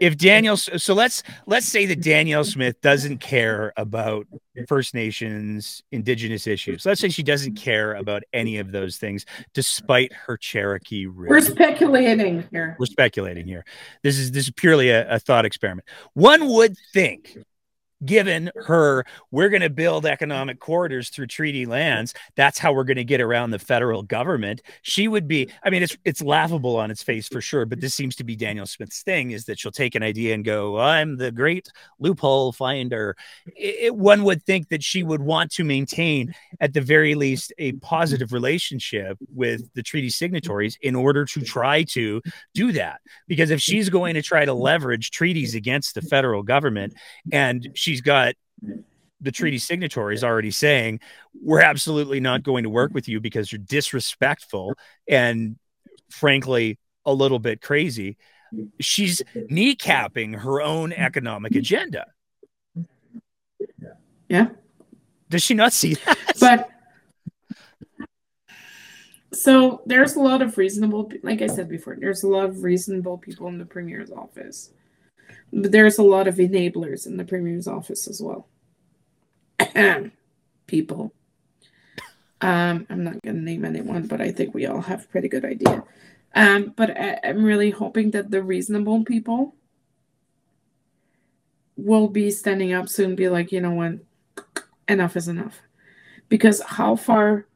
if Daniel, so let's let's say that Danielle Smith doesn't care about First Nations, Indigenous issues. Let's say she doesn't care about any of those things, despite her Cherokee. We're speculating here. We're speculating here. This is this is purely a, a thought experiment. One would think given her we're going to build mm-hmm. economic corridors through treaty lands. That's how we're going to get around the federal government. She would be i mean it's it's laughable on its face for sure but this seems to be danielle smith's thing is that she'll take an idea and go i'm the great loophole finder. It, it, one would think that she would want to maintain at the very least a positive relationship with the treaty signatories in order to try to do that. Because if she's going to try to leverage treaties against the federal government and she's got the treaty signatories already saying we're absolutely not going to work with you because you're disrespectful and frankly a little bit crazy. She's kneecapping her own economic agenda. Yeah. Does she not see that? But so there's a lot of reasonable like i said before there's a lot of reasonable people in the premier's office but there's a lot of enablers in the premier's office as well. [clears throat] People. Um, I'm not going to name anyone, but I think we all have a pretty good idea. Um, but I, I'm really hoping that the reasonable people will be standing up soon, be like, you know what, enough is enough. Because how far,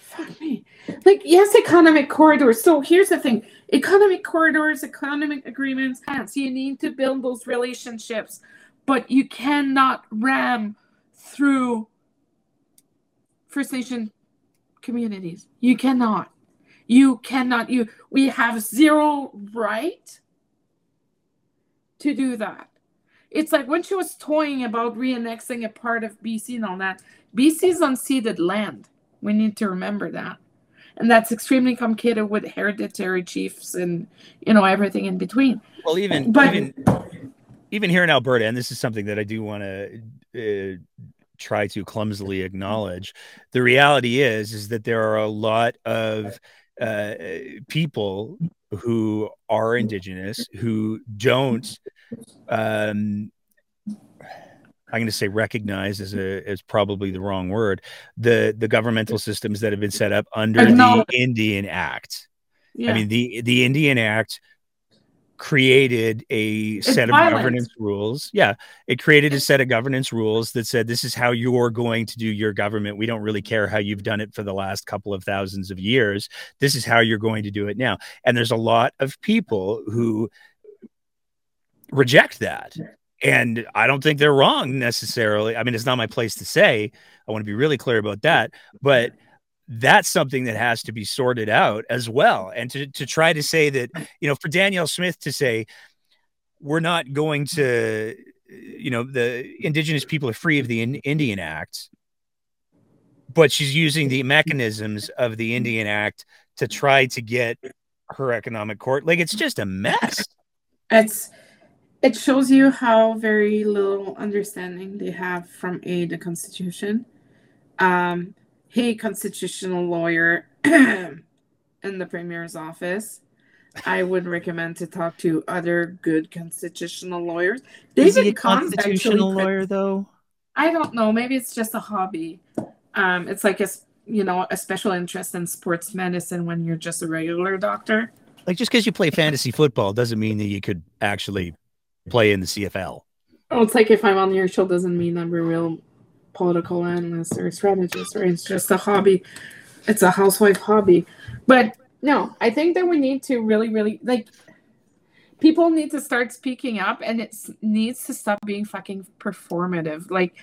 fuck me, like, yes, economic corridors. So here's the thing economic corridors, economic agreements, yes, you need to build those relationships, but you cannot ram through First Nation communities. You cannot. You cannot. You we have zero right to do that. it's like when she was toying about re-annexing a part of BC and all that, BC is unceded land. We need to remember that. And that's extremely complicated with hereditary chiefs and you know everything in between. Well, even But- even even here in Alberta, and this is something that I do want to uh, try to clumsily acknowledge. The reality is is that there are a lot of uh, people who are indigenous who don't um I'm going to say recognize as a is probably the wrong word the the governmental systems that have been set up under the Indian Act. Yeah. I mean the the Indian Act created a set of violent. governance rules. Yeah, it created a set of governance rules that said this is how you're going to do your government. We don't really care how you've done it for the last couple of thousands of years. This is how you're going to do it now. And there's a lot of people who reject that. And I don't think they're wrong necessarily. I mean, it's not my place to say. I want to be really clear about that. But that's something that has to be sorted out as well. And to, to try to say that, you know, for Danielle Smith to say, we're not going to, you know, the indigenous people are free of the In- Indian Act, but she's using the mechanisms of the Indian Act to try to get her economic court. Like it's just a mess. it's it shows you how very little understanding they have from a the constitution. Um hey constitutional lawyer [clears throat] in the premier's office. I would recommend to talk to other good constitutional lawyers. Is he a David constitutional lawyer, though? i don't know. Maybe it's just a hobby. Um it's like a you know a special interest in sports medicine when you're just a regular doctor. Like just because you play fantasy football doesn't mean that you could actually play in the CFL. Oh, it's like if I'm on your show doesn't mean I'm a real political analyst or strategist, right? It's just a hobby. It's a housewife hobby. But no, I think that we need to really, really like people need to start speaking up and it needs to stop being fucking performative. Like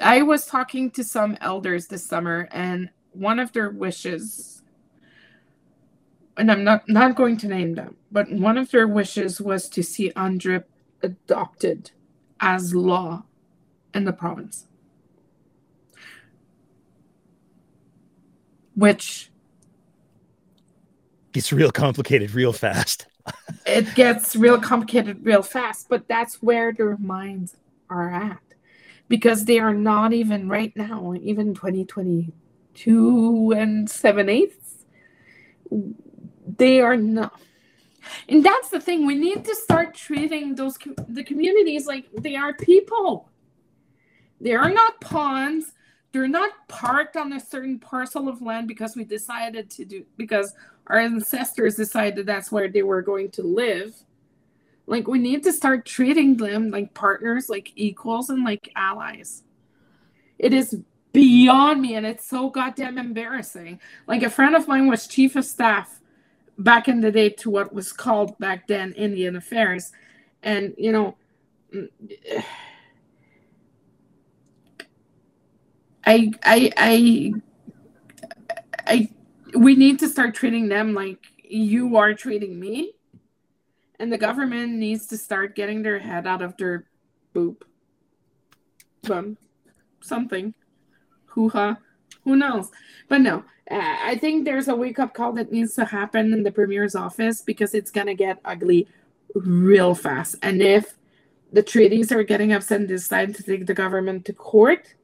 I was talking to some elders this summer and one of their wishes and I'm not not going to name them, but one of their wishes was to see UNDRIP adopted as law in the province. Which gets real complicated real fast. it gets real complicated real fast, but that's where their minds are at. Because they are not even right now, even 2022 and 7 eighths, they are not. And that's the thing. We need to start treating those com- the communities like they are people. They are not pawns. They're not parked on a certain parcel of land because we decided to do because our ancestors decided that's where they were going to live. Like we need to start treating them like partners, like equals and like allies. It is beyond me and it's so goddamn embarrassing. Like a friend of mine was chief of staff back in the day to what was called back then Indian Affairs. And you know I I I I we need to start treating them like you are treating me. And the government needs to start getting their head out of their boop. Bum. Something. Hoo ha. Who knows? But no, uh, I think there's a wake up call that needs to happen in the premier's office because it's going to get ugly real fast. And if the treaties are getting upset and decide to take the government to court,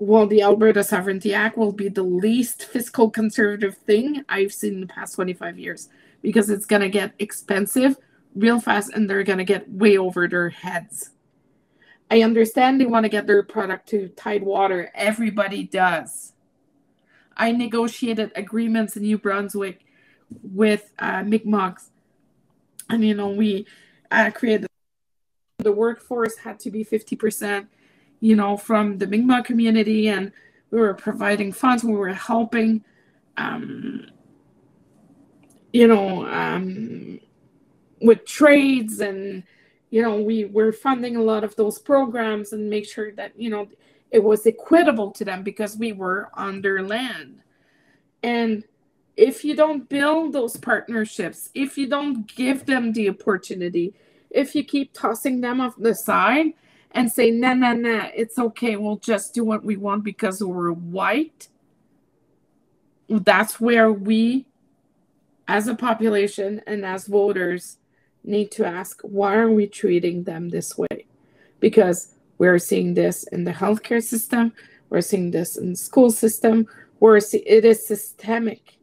well, the Alberta Sovereignty Act will be the least fiscal conservative thing I've seen in the past 25 years because it's going to get expensive real fast and they're going to get way over their heads. I understand they want to get their product to Tidewater. Everybody does. I negotiated agreements in New Brunswick with uh, Mi'kmaqs. And, you know, we uh, created the workforce had to be 50% you know, from the Mi'kmaq community, and we were providing funds. We were helping, um, you know, um, with trades, and you know, we were funding a lot of those programs and make sure that you know it was equitable to them because we were on their land. And if you don't build those partnerships, if you don't give them the opportunity, if you keep tossing them off the side and say, nah, nah, nah, it's okay, we'll just do what we want because we're white, that's where we, as a population and as voters, need to ask why are we treating them this way? Because we're seeing this in the healthcare system, we're seeing this in the school system, we're see- it is systemic.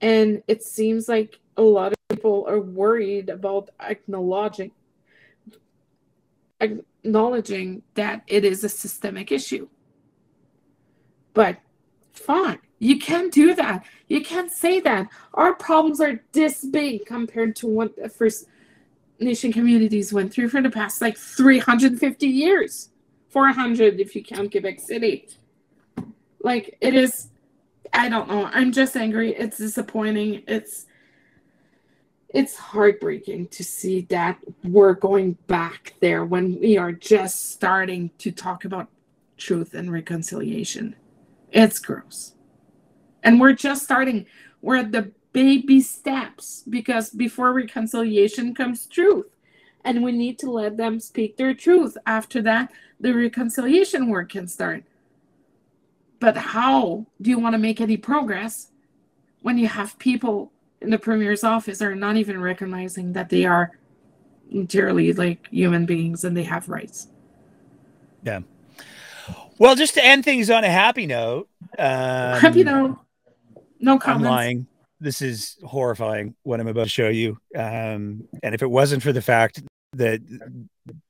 And it seems like a lot of people are worried about acknowledging acknowledging that it is a systemic issue. But fine, you can't do that. You can't say that. Our problems are this big compared to what the First Nation communities went through for the past like 350 years. 400 if you count Quebec City. Like it is, I don't know. I'm just angry. It's disappointing. It's it's heartbreaking to see that we're going back there when we are just starting to talk about truth and reconciliation. It's gross. And we're just starting. We're at the baby steps because before reconciliation comes truth. And we need to let them speak their truth. After that, the reconciliation work can start. But how do you want to make any progress when you have people in the premier's office are not even recognizing that they are entirely like human beings and they have rights? Yeah. Well, just to end things on a happy note. Um, happy note. No comments. I'm lying. This is horrifying what I'm about to show you. Um, and if it wasn't for the fact that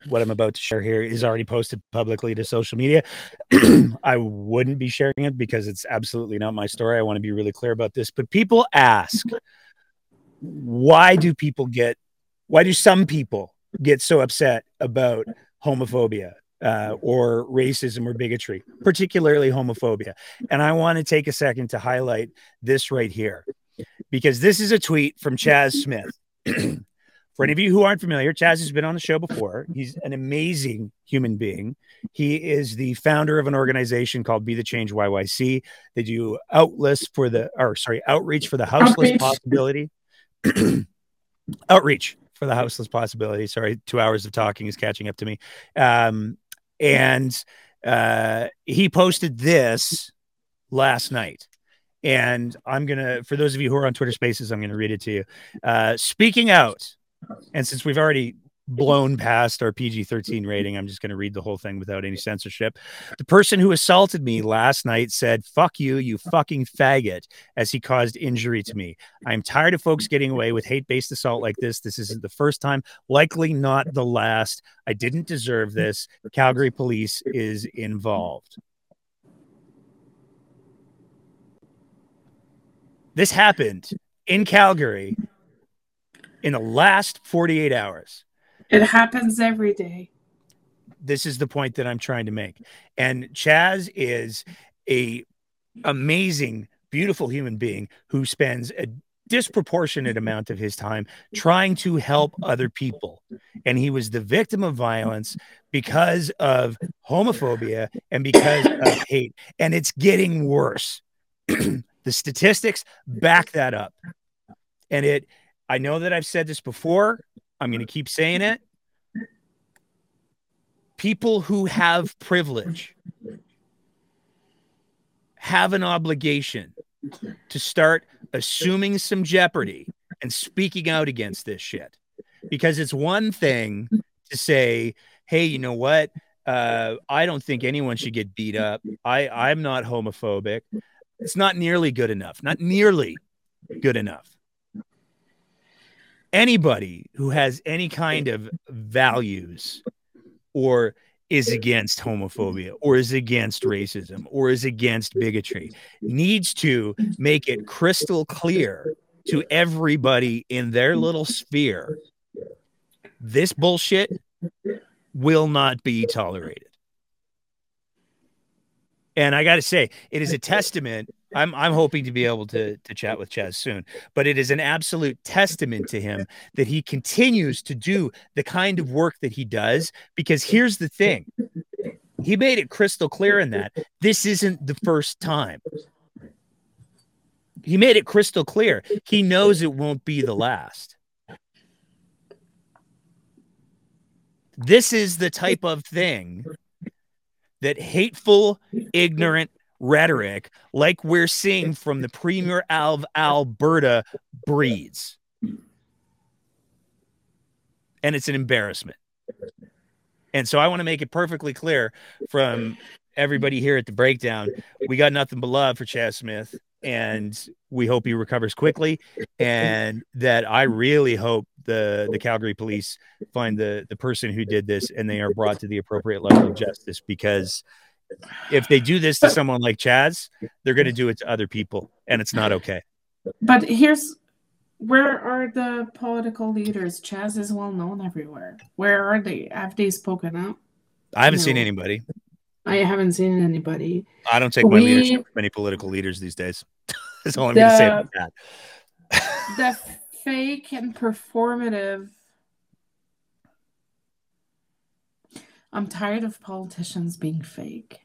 what I'm about to share here is already posted publicly to social media, [clears throat] I wouldn't be sharing it because it's absolutely not my story. I want to be really clear about this. But people ask, why do people get, why do some people get so upset about homophobia? Uh, or racism or bigotry, particularly homophobia. And I want to take a second to highlight this right here because this is a tweet from Chaz Smith. [clears throat] For any of you who aren't familiar, Chaz has been on the show before. He's an amazing human being. He is the founder of an organization called Be the Change YYC. They do outlets for the, or sorry, outreach for the houseless outreach. possibility. [clears throat] outreach for the houseless possibility. Sorry, two hours of talking is catching up to me. Um, and uh, he posted this last night. And I'm going to, for those of you who are on Twitter Spaces, I'm going to read it to you. Uh, speaking out and since we've already blown past our PG 13 mm-hmm. rating, I'm just going to read the whole thing without any censorship. The person who assaulted me last night said, Fuck you, you fucking faggot, as he caused injury to me. I'm tired of folks getting away with hate based assault like this. This isn't the first time, likely not the last. I didn't deserve this. Calgary police is involved. This happened in Calgary in the last 48 hours. It happens every day. This is the point that I'm trying to make. And Chaz is a amazing, beautiful human being who spends a disproportionate amount of his time trying to help other people. And he was the victim of violence because of homophobia and because of [laughs] hate. And it's getting worse. [clears throat] the statistics back that up. And it I know that I've said this before. I'm going to keep saying it. [laughs] People who have privilege have an obligation to start assuming some jeopardy and speaking out against this shit. Because it's one thing to say, hey, you know what? Uh, I don't think anyone should get beat up. I, I'm not homophobic. It's not nearly good enough. Not nearly good enough anybody who has any kind of values or is against homophobia or is against racism or is against bigotry needs to make it crystal clear to everybody in their little sphere this bullshit will not be tolerated. And I got to say, it is a testament I'm I'm hoping to be able to to chat with Chaz soon, but it is an absolute testament to him that he continues to do the kind of work that he does. Because here's the thing, he made it crystal clear in that this isn't the first time. He made it crystal clear. He knows it won't be the last. This is the type of thing that hateful, ignorant rhetoric, like we're seeing [laughs] from the premier of Alberta, breeds. And it's an embarrassment. And so I want to make it perfectly clear from everybody here at the breakdown we got nothing but love for Chaz Smith and we hope he recovers quickly and that I really hope the the Calgary police find the the person who did this and they are brought to the appropriate level of justice because if they do this to someone like Chaz, they're going to do it to other people and it's not okay. But here's where are the political leaders? Chaz is well known everywhere. Where are they? Have they spoken up? I haven't No. seen anybody. I haven't seen anybody. I don't take my We- leadership from any political leaders these days. [laughs] That's all I'm going to say about that. the fake and performative. I'm tired of politicians being fake.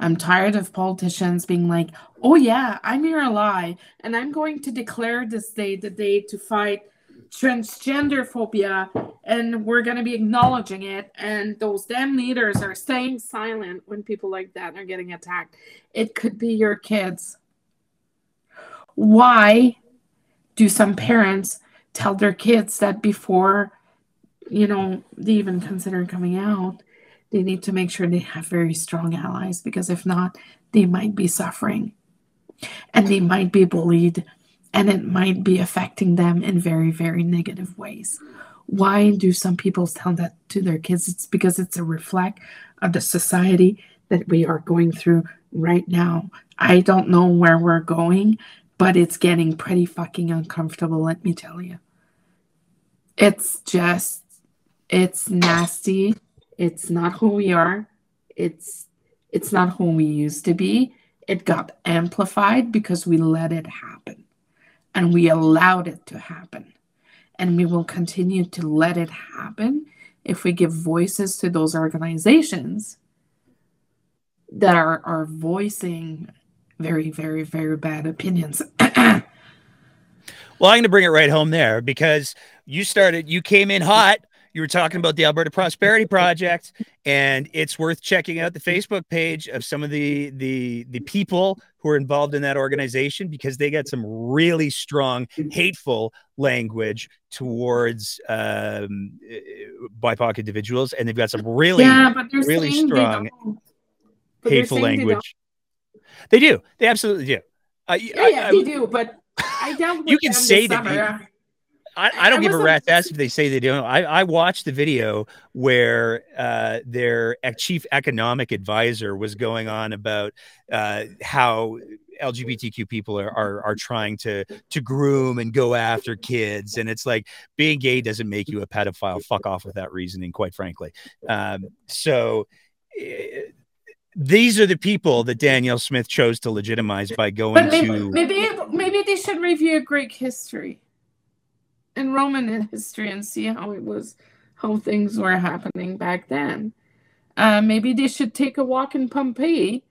I'm tired of politicians being like, oh, yeah, I'm your ally, and I'm going to declare this day the day to fight transgender phobia, and we're going to be acknowledging it. And those damn leaders are staying silent when people like that are getting attacked. It could be your kids. Why do some parents tell their kids that before you know they even consider coming out they need to make sure they have very strong allies because if not they might be suffering. And they might be bullied and it might be affecting them in very very negative ways. Why do some people tell that to their kids? It's because it's a reflect of the society that we are going through right now. I don't know where we're going but it's getting pretty fucking uncomfortable let me tell you. It's just it's nasty. It's not who we are. It's it's not who we used to be. It got amplified because we let it happen and we allowed it to happen. And we will continue to let it happen if we give voices to those organizations that are are voicing very very very bad opinions. [clears throat] Well, I'm going to bring it right home there because you started, you came in hot. You were talking about the Alberta Prosperity Project, and it's worth checking out the Facebook page of some of the the the people who are involved in that organization because they got some really strong, hateful language towards um, BIPOC individuals, and they've got some really yeah really strong don't. But they're hateful saying they language. They do. They absolutely do. Uh, Yeah, yeah, I, they do. But I with You can say that I, I don't I give a rat's ass if they say they don't. I, I watched the video where uh, their chief economic advisor was going on about uh, how LGBTQ people are, are are trying to to groom and go after kids, and it's like being gay doesn't make you a pedophile. Fuck off with that reasoning, quite frankly. Um, so. eh, these are the people that Danielle Smith chose to legitimize by going But maybe, to maybe maybe they should review Greek history and Roman history and see how it was, how things were happening back then. Uh, maybe they should take a walk in Pompeii.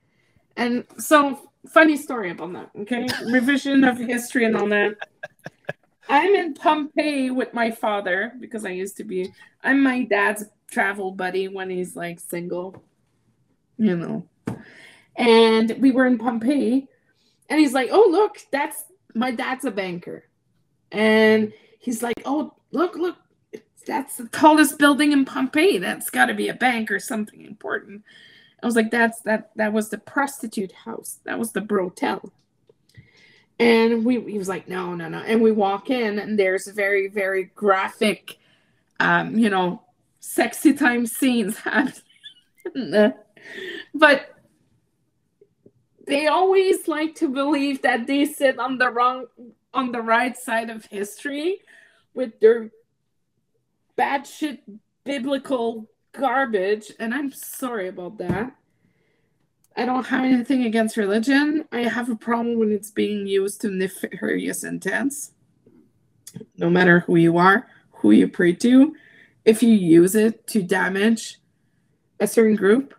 And so, funny story about that. Okay, revision of history and all that. I'm in Pompeii with my father because I used to be. I'm my dad's travel buddy when he's like single, you know. And we were in Pompeii, and he's like, "Oh, look, that's my dad's a banker," and he's like, "Oh, look, look, that's the tallest building in Pompeii. That's got to be a bank or something important." I was like, "That's that. That was the prostitute house. That was the brothel." And we, he was like, "No, no, no." And we walk in, and there's very, very graphic, um, you know, sexy time scenes [laughs] happening. but they always like to believe that they sit on the wrong on the right side of history with their bad shit biblical garbage and i'm sorry about that. I don't have anything against religion. I have a problem when it's being used to nefarious intents no matter who you are who you pray to if you use it to damage a certain group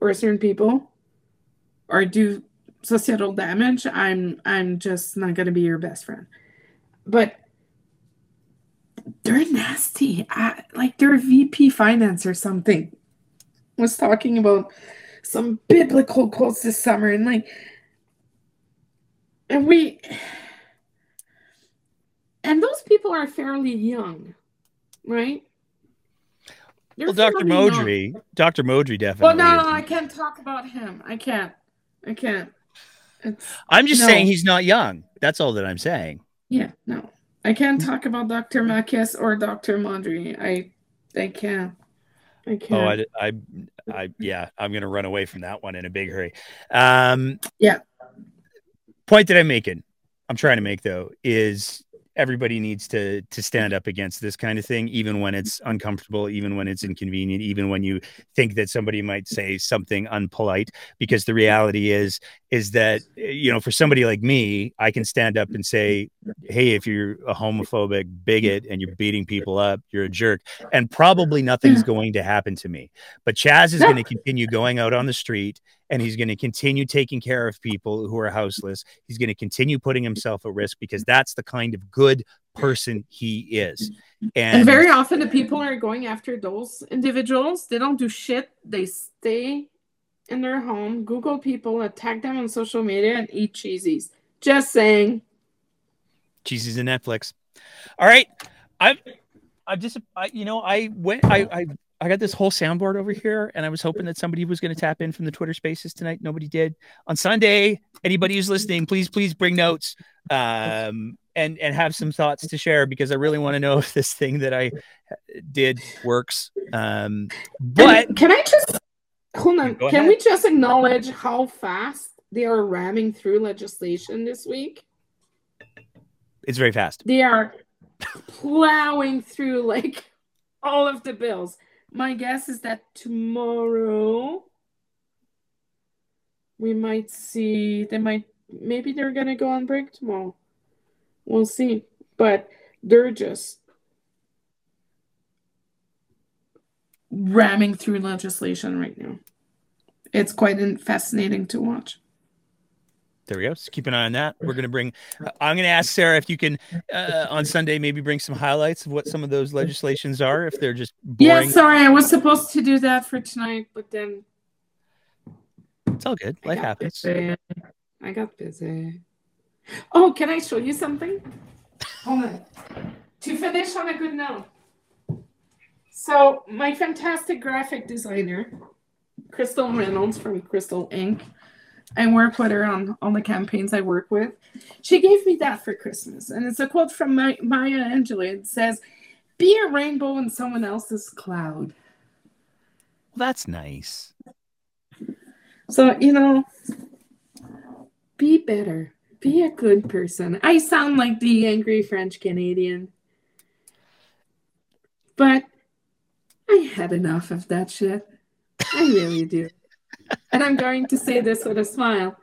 or a certain people or do societal damage, I'm I'm just not gonna be your best friend. But they're nasty. I, like their VP finance or something was talking about some biblical quotes this summer and like and we and those people are fairly young, right? They're well, Dr. young. Modry, Dr. Modry definitely. Well, no, no, I can't talk about him. I can't. I can't. It's I'm just no. saying he's not young. That's all that I'm saying. yeah, no. I can't talk about Dr. Macias or Dr. Modry. I I can't. I can't. Oh, I, I, I, yeah, I'm gonna run away from that one in a big hurry. Um, Yeah. Point that I'm making, I'm trying to make though, is everybody needs to to stand up against this kind of thing, even when mm-hmm. it's uncomfortable, even when it's inconvenient, even when you think that somebody might say something unpolite. Because the mm-hmm. reality is, is that eh, you know, for somebody like me, I can stand up and say, "Hey, if you're a homophobic bigot and you're beating people up, you're a jerk," and probably mm-hmm. nothing's going to happen to me. But Chaz is going [laughs] to continue going out on the street and he's going to continue taking care of people who are houseless. He's going to continue putting himself at risk because that's the kind of good person he is. And, And very often the people are going after those individuals. They don't do shit. They stay in their home, Google people, attack them on social media, and eat cheesies. Just saying. Cheesies and Netflix. All right, I've I've just I, you know I went I I I got this whole soundboard over here, and I was hoping that somebody was going to tap in from the Twitter Spaces tonight. Nobody did. On Sunday, anybody who's listening, please please bring notes um, and and have some thoughts to share because I really want to know [laughs] if this thing that I did works. Um, but And can I just hold on? Can ahead. we just acknowledge how fast they are ramming through legislation this week? it's very fast. They are plowing through like all of the bills. My guess is that tomorrow we might see they might maybe they're gonna go on break tomorrow. We'll see. But they're just ramming through legislation right now. It's quite fascinating to watch. There we go. Just keep an eye on that. We're going to bring, I'm going to ask Sarah if you can, uh, on Sunday, maybe bring some highlights of what some of those legislations are, if they're just Yeah, sorry, I was supposed to do that for tonight, but then It's all good. Life got happens. busy. I got busy. Oh, can I show you something? Hold on. To finish on a good note. So, my fantastic graphic designer, Crystal Reynolds from Crystal Inc., I work with her on all the campaigns I work with. She gave me that for Christmas. And it's a quote from Maya Angelou. It says, Be a rainbow in someone else's cloud. Well, that's nice. So, you know, be better. Be a good person. I sound like the angry French Canadian. But I had enough of that shit. I really do. [laughs] And I'm going to say this with a smile.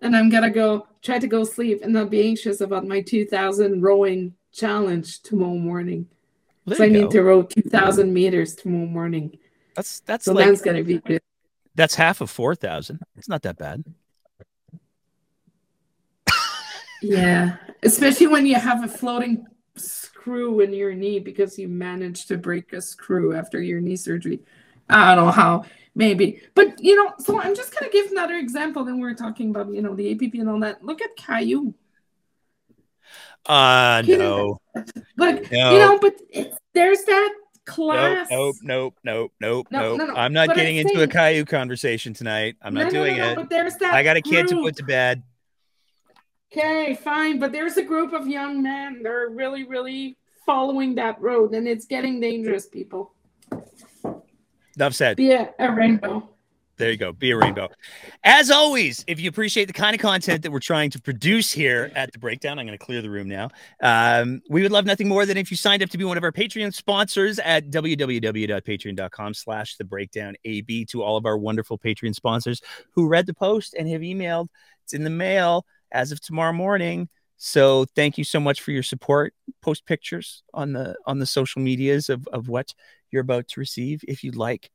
And I'm going to go try to go sleep and not be anxious about my 2000 rowing challenge tomorrow morning. Well, so I you need to row 2000 meters tomorrow morning. That's that's So like that's going to be good. that's half of four thousand. It's not that bad. Yeah, [laughs] especially when you have a floating screw in your knee because you managed to break a screw after your knee surgery. I don't know how, maybe. But, you know, so I'm just going to give another example. Then we're talking about, you know, the APP and all that. Look at Caillou. Uh You no. Like, No. you know, but it's, there's that class. nope, nope, nope, nope, No, nope. no, no. I'm not But I'm getting into a Caillou conversation tonight. I'm not No, no, doing no, no, it. But there's that I got a kid to put to bed. Okay, fine, but there's a group of young men. They're really, really following that road, and it's getting dangerous, people. Enough said. Be a, a rainbow. There you go. Be a rainbow. As always, if you appreciate the kind of content that we're trying to produce here at the breakdown, I'm going to clear the room now. Um, we would love nothing more than if you signed up to be one of our Patreon sponsors at www.patreon.com slash the breakdown AB to all of our wonderful Patreon sponsors who read the post and have emailed. It's in the mail as of tomorrow morning. So thank you so much for your support. Post pictures on the on the social medias of, of what you're about to receive if you'd like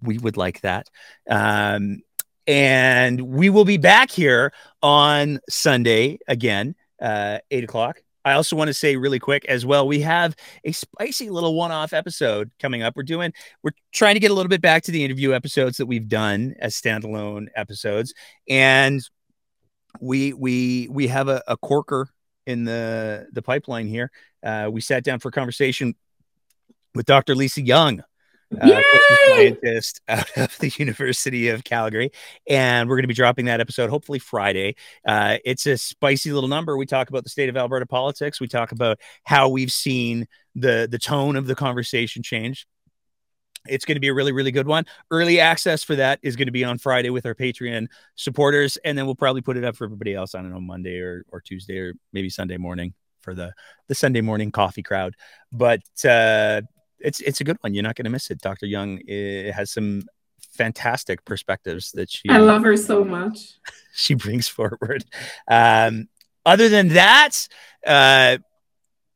we would like that. Um, and we will be back here on Sunday again, uh, eight o'clock I also want to say really quick as well, we have a spicy little one-off episode coming up. We're doing, we're trying to get a little bit back to the interview episodes that we've done as standalone episodes, and we we we have a, a corker in the the pipeline here. Uh, we sat down for a conversation with Dr. Lisa Young, uh, scientist [laughs] out of the University of Calgary, and we're going to be dropping that episode hopefully Friday. Uh, it's a spicy little number. We talk about the state of Alberta politics. We talk about how we've seen the the tone of the conversation change. It's going to be a really, really good one. Early access for that is going to be on Friday with our Patreon supporters, and then we'll probably put it up for everybody else. I don't know Monday or or Tuesday or maybe Sunday morning for the the Sunday morning coffee crowd. But uh, it's it's a good one. You're not going to miss it. Dr. Young uh, has some fantastic perspectives that she. I love her so much. [laughs] she brings forward. Um, other than that, uh,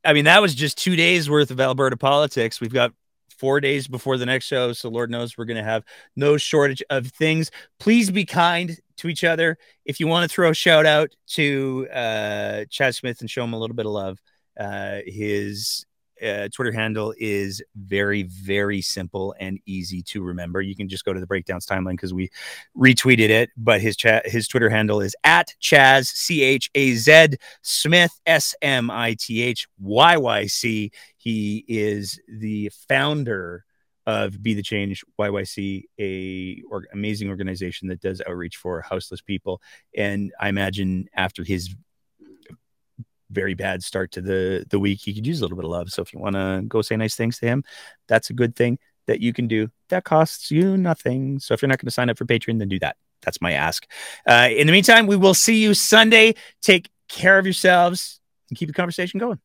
I mean, that was just two days worth of Alberta politics. We've got four days before the next show. So Lord knows we're going to have no shortage of things. Please be kind to each other. If you want to throw a shout out to uh, Chaz Smith and show him a little bit of love, uh, his uh, Twitter handle is very, very simple and easy to remember. You can just go to the breakdowns timeline because we retweeted it. But his chat, his Twitter handle is at Chaz C H A Z Smith S M I T H Y Y C. He is the founder of Be the Change YYC, a or, amazing organization that does outreach for houseless people. And I imagine after his very bad start to the the week, he could use a little bit of love. So if you want to go say nice things to him, that's a good thing that you can do. That costs you nothing. So if you're not going to sign up for Patreon, then do that. That's my ask. Uh, in the meantime, we will see you Sunday. Take care of yourselves and keep the conversation going.